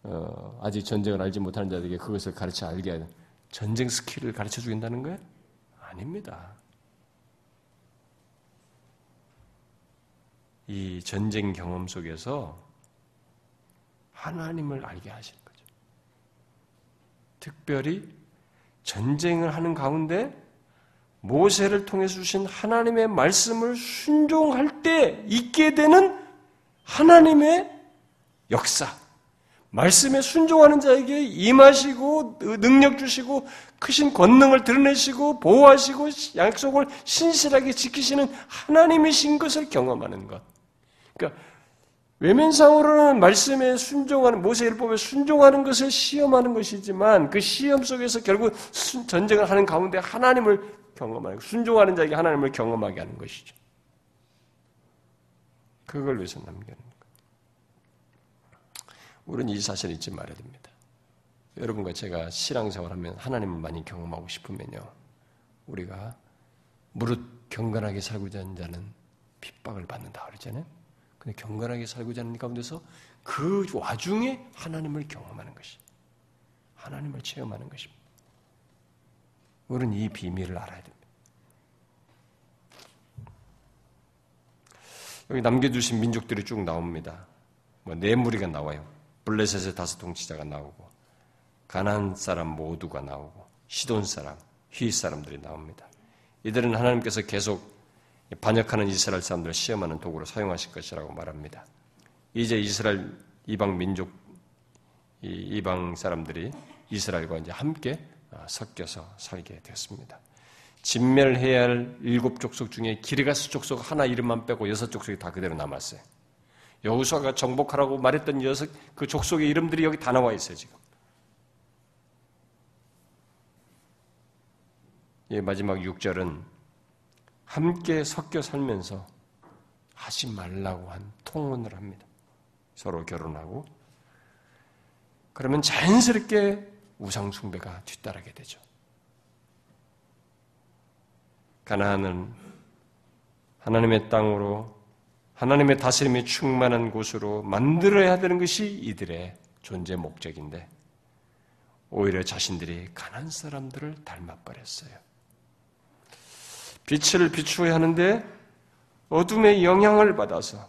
어, 아직 전쟁을 알지 못하는 자들에게 그것을 가르쳐 알게 하는 전쟁 스킬을 가르쳐 주겠다는 거예요? 아닙니다. 이 전쟁 경험 속에서 하나님을 알게 하시는 거죠. 특별히 전쟁을 하는 가운데 모세를 통해 주신 하나님의 말씀을 순종할 때 있게 되는 하나님의 역사, 말씀에 순종하는 자에게 임하시고 능력 주시고 크신 권능을 드러내시고 보호하시고 약속을 신실하게 지키시는 하나님이신 것을 경험하는 것. 그러니까 외면상으로는 말씀에 순종하는 모세 율법에 순종하는 것을 시험하는 것이지만 그 시험 속에서 결국 전쟁을 하는 가운데 하나님을 경험하는 순종하는 자에게 하나님을 경험하게 하는 것이죠. 그걸 위해서 남겨놓는 거예요. 우리는 이 사실을 잊지 말아야 됩니다. 여러분과 제가 신앙생활 하면 하나님을 많이 경험하고 싶으면요. 우리가 무릇 경건하게 살고자 하는 자는 핍박을 받는다 그러잖아요. 근데 경건하게 살고자 하는 가운데서 그 와중에 하나님을 경험하는 것이 하나님을 체험하는 것입니다. 우리는 이 비밀을 알아야 됩니다. 여기 남겨주신 민족들이 쭉 나옵니다. 뭐네 무리가 나와요. 블레셋의 다섯 통치자가 나오고 가나안 사람 모두가 나오고 시돈 사람, 휘 사람들이 나옵니다. 이들은 하나님께서 계속 반역하는 이스라엘 사람들을 시험하는 도구로 사용하실 것이라고 말합니다. 이제 이스라엘 이방 민족 이방 사람들이 이스라엘과 이제 함께 어, 섞여서 살게 됐습니다. 진멸해야 할 일곱 족속 중에 기르가스 족속 하나 이름만 빼고 여섯 족속이 다 그대로 남았어요. 여호수아가 정복하라고 말했던 여섯 그 족속의 이름들이 여기 다 나와 있어요 지금. 예, 마지막 6절은 함께 섞여 살면서 하지 말라고 한 통혼을 합니다. 서로 결혼하고 그러면 자연스럽게 우상 숭배가 뒤따르게 되죠. 가나안은 하나님의 땅으로 하나님의 다스림이 충만한 곳으로 만들어야 되는 것이 이들의 존재 목적인데 오히려 자신들이 가난 사람들을 닮아버렸어요. 빛을 비추어야 하는데 어둠의 영향을 받아서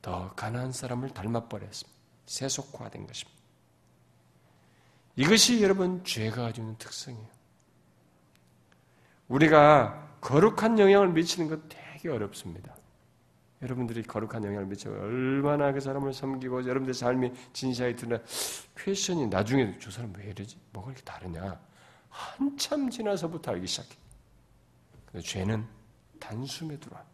더 가난한 사람을 닮아버렸습니다. 세속화된 것입니다. 이것이 여러분 죄가 가지고 있는 특성이에요. 우리가 거룩한 영향을 미치는 것 되게 어렵습니다. 여러분들이 거룩한 영향을 미쳐 얼마나 그 사람을 섬기고 여러분들 삶이 진실하게 드러나 퀘션이 나중에 저 사람 왜 이러지? 뭐가 이렇게 다르냐? 한참 지나서부터 알기 시작해. 근데 죄는 단숨에 들어와.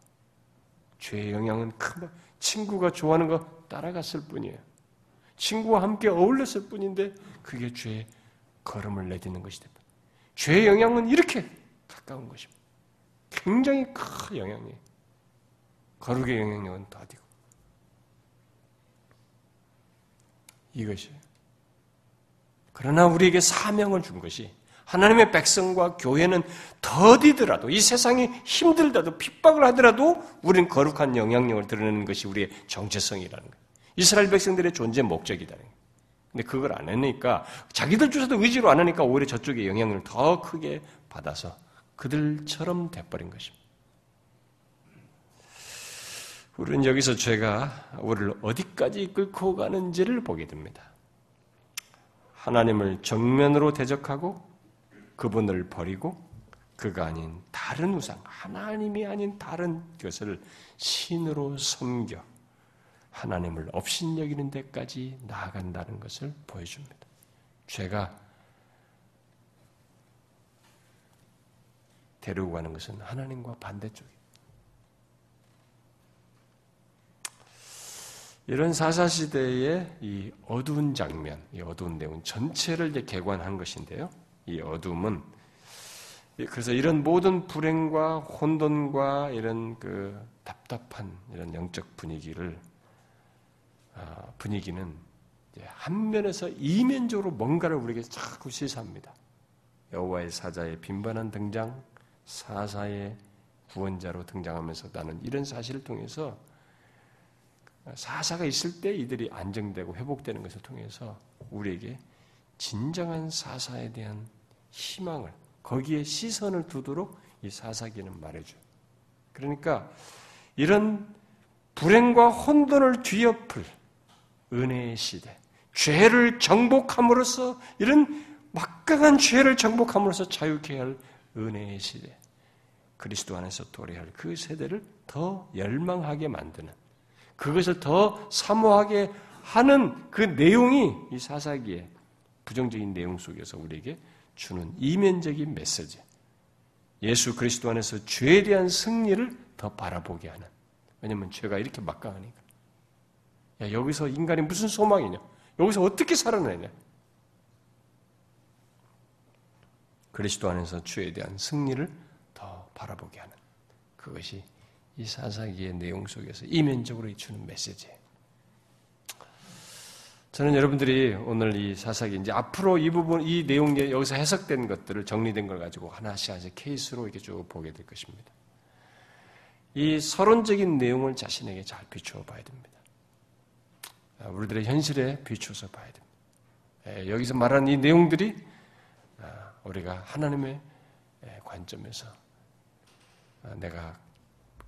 죄의 영향은 큰 친구가 좋아하는 거 따라갔을 뿐이에요. 친구와 함께 어울렸을 뿐인데 그게 죄의 걸음을 내딛는 것이 됩니다. 죄의 영향은 이렇게 가까운 것입니다. 굉장히 큰 영향이에요. 거룩의 영향력은 더디고. 이것이 그러나 우리에게 사명을 준 것이 하나님의 백성과 교회는 더디더라도 이 세상이 힘들다도 핍박을 하더라도 우리는 거룩한 영향력을 드러내는 것이 우리의 정체성이라는 거예요. 이스라엘 백성들의 존재 목적이다는 거예요. 근데 그걸 안 하니까 자기들 조차도 의지로 안 하니까 오히려 저쪽의 영향을 더 크게 받아서 그들처럼 돼버린 것입니다. 우리는 여기서 죄가 우리를 어디까지 끌고 가는지를 보게 됩니다. 하나님을 정면으로 대적하고 그분을 버리고 그가 아닌 다른 우상, 하나님이 아닌 다른 것을 신으로 섬겨 하나님을 업신여기는 데까지 나아간다는 것을 보여줍니다. 죄가 데리고 가는 것은 하나님과 반대쪽이에요. 이런 사사시대의 이 어두운 장면, 이 어두운 내용 전체를 이제 개관한 것인데요. 이 어둠은 그래서 이런 모든 불행과 혼돈과 이런 그 답답한 이런 영적 분위기를 아, 분위기는 한 면에서 이면적으로 뭔가를 우리에게 자꾸 시사합니다. 여호와의 사자의 빈번한 등장, 사사의 구원자로 등장하면서 나는 이런 사실을 통해서 사사가 있을 때 이들이 안정되고 회복되는 것을 통해서 우리에게 진정한 사사에 대한 희망을 거기에 시선을 두도록 이 사사기는 말해줘요. 그러니까 이런 불행과 혼돈을 뒤엎을 은혜의 시대, 죄를 정복함으로써 이런 막강한 죄를 정복함으로써 자유케 할 은혜의 시대, 그리스도 안에서 도래할 그 세대를 더 열망하게 만드는 그것을 더 사모하게 하는 그 내용이 이 사사기의 부정적인 내용 속에서 우리에게 주는 이면적인 메시지. 예수 그리스도 안에서 죄에 대한 승리를 더 바라보게 하는. 왜냐면 죄가 이렇게 막강하니까. 야, 여기서 인간이 무슨 소망이냐? 여기서 어떻게 살아내냐? 그리스도 안에서 죄에 대한 승리를 더 바라보게 하는. 그것이 이 사사기의 내용 속에서 이면적으로 주는 메시지예요. 저는 여러분들이 오늘 이 사사기 이제 앞으로 이 부분 이 내용 여기서 해석된 것들을 정리된 걸 가지고 하나씩 하나씩 케이스로 이렇게 쭉 보게 될 것입니다. 이 서론적인 내용을 자신에게 잘 비추어 봐야 됩니다. 아, 우리들의 현실에 비추어서 봐야 됩니다. 예, 여기서 말하는 이 내용들이 아, 우리가 하나님의 예, 관점에서 아, 내가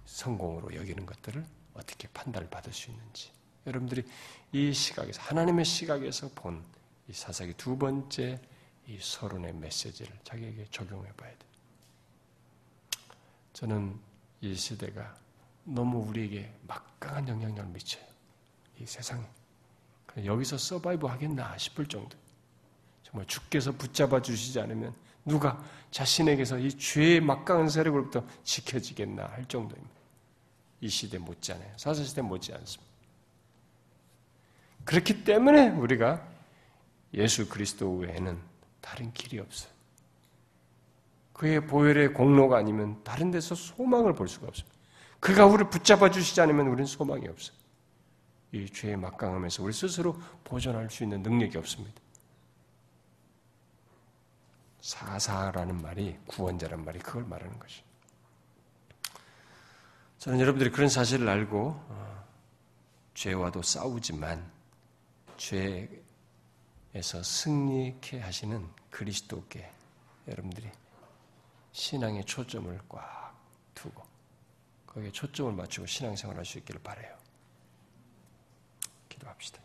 성공으로 여기는 것들을 어떻게 판단을 받을 수 있는지 여러분들이 이 시각에서 하나님의 시각에서 본 이 사사기 두 번째 이 서론의 메시지를 자기에게 적용해 봐야 돼. 저는 이 시대가 너무 우리에게 막강한 영향력을 미쳐요. 이 세상에. 여기서 서바이브 하겠나 싶을 정도. 정말 주께서 붙잡아 주시지 않으면 누가 자신에게서 이 죄의 막강한 세력으로부터 지켜지겠나 할 정도입니다. 이 시대 못지않아요. 사사시대 못지 않습니다. 그렇기 때문에 우리가 예수 그리스도 외에는 다른 길이 없어요. 그의 보혈의 공로가 아니면 다른 데서 소망을 볼 수가 없습니다. 그가 우리를 붙잡아 주시지 않으면 우리는 소망이 없어요. 이 죄의 막강함에서 우리 스스로 보존할 수 있는 능력이 없습니다. 사사라는 말이 구원자란 말이 그걸 말하는 것이. 저는 여러분들이 그런 사실을 알고 어, 죄와도 싸우지만 죄에서 승리케 하시는 그리스도께 여러분들이 신앙의 초점을 꽉 두고 거기에 초점을 맞추고 신앙생활 할수 있기를 바래요. 기도합시다.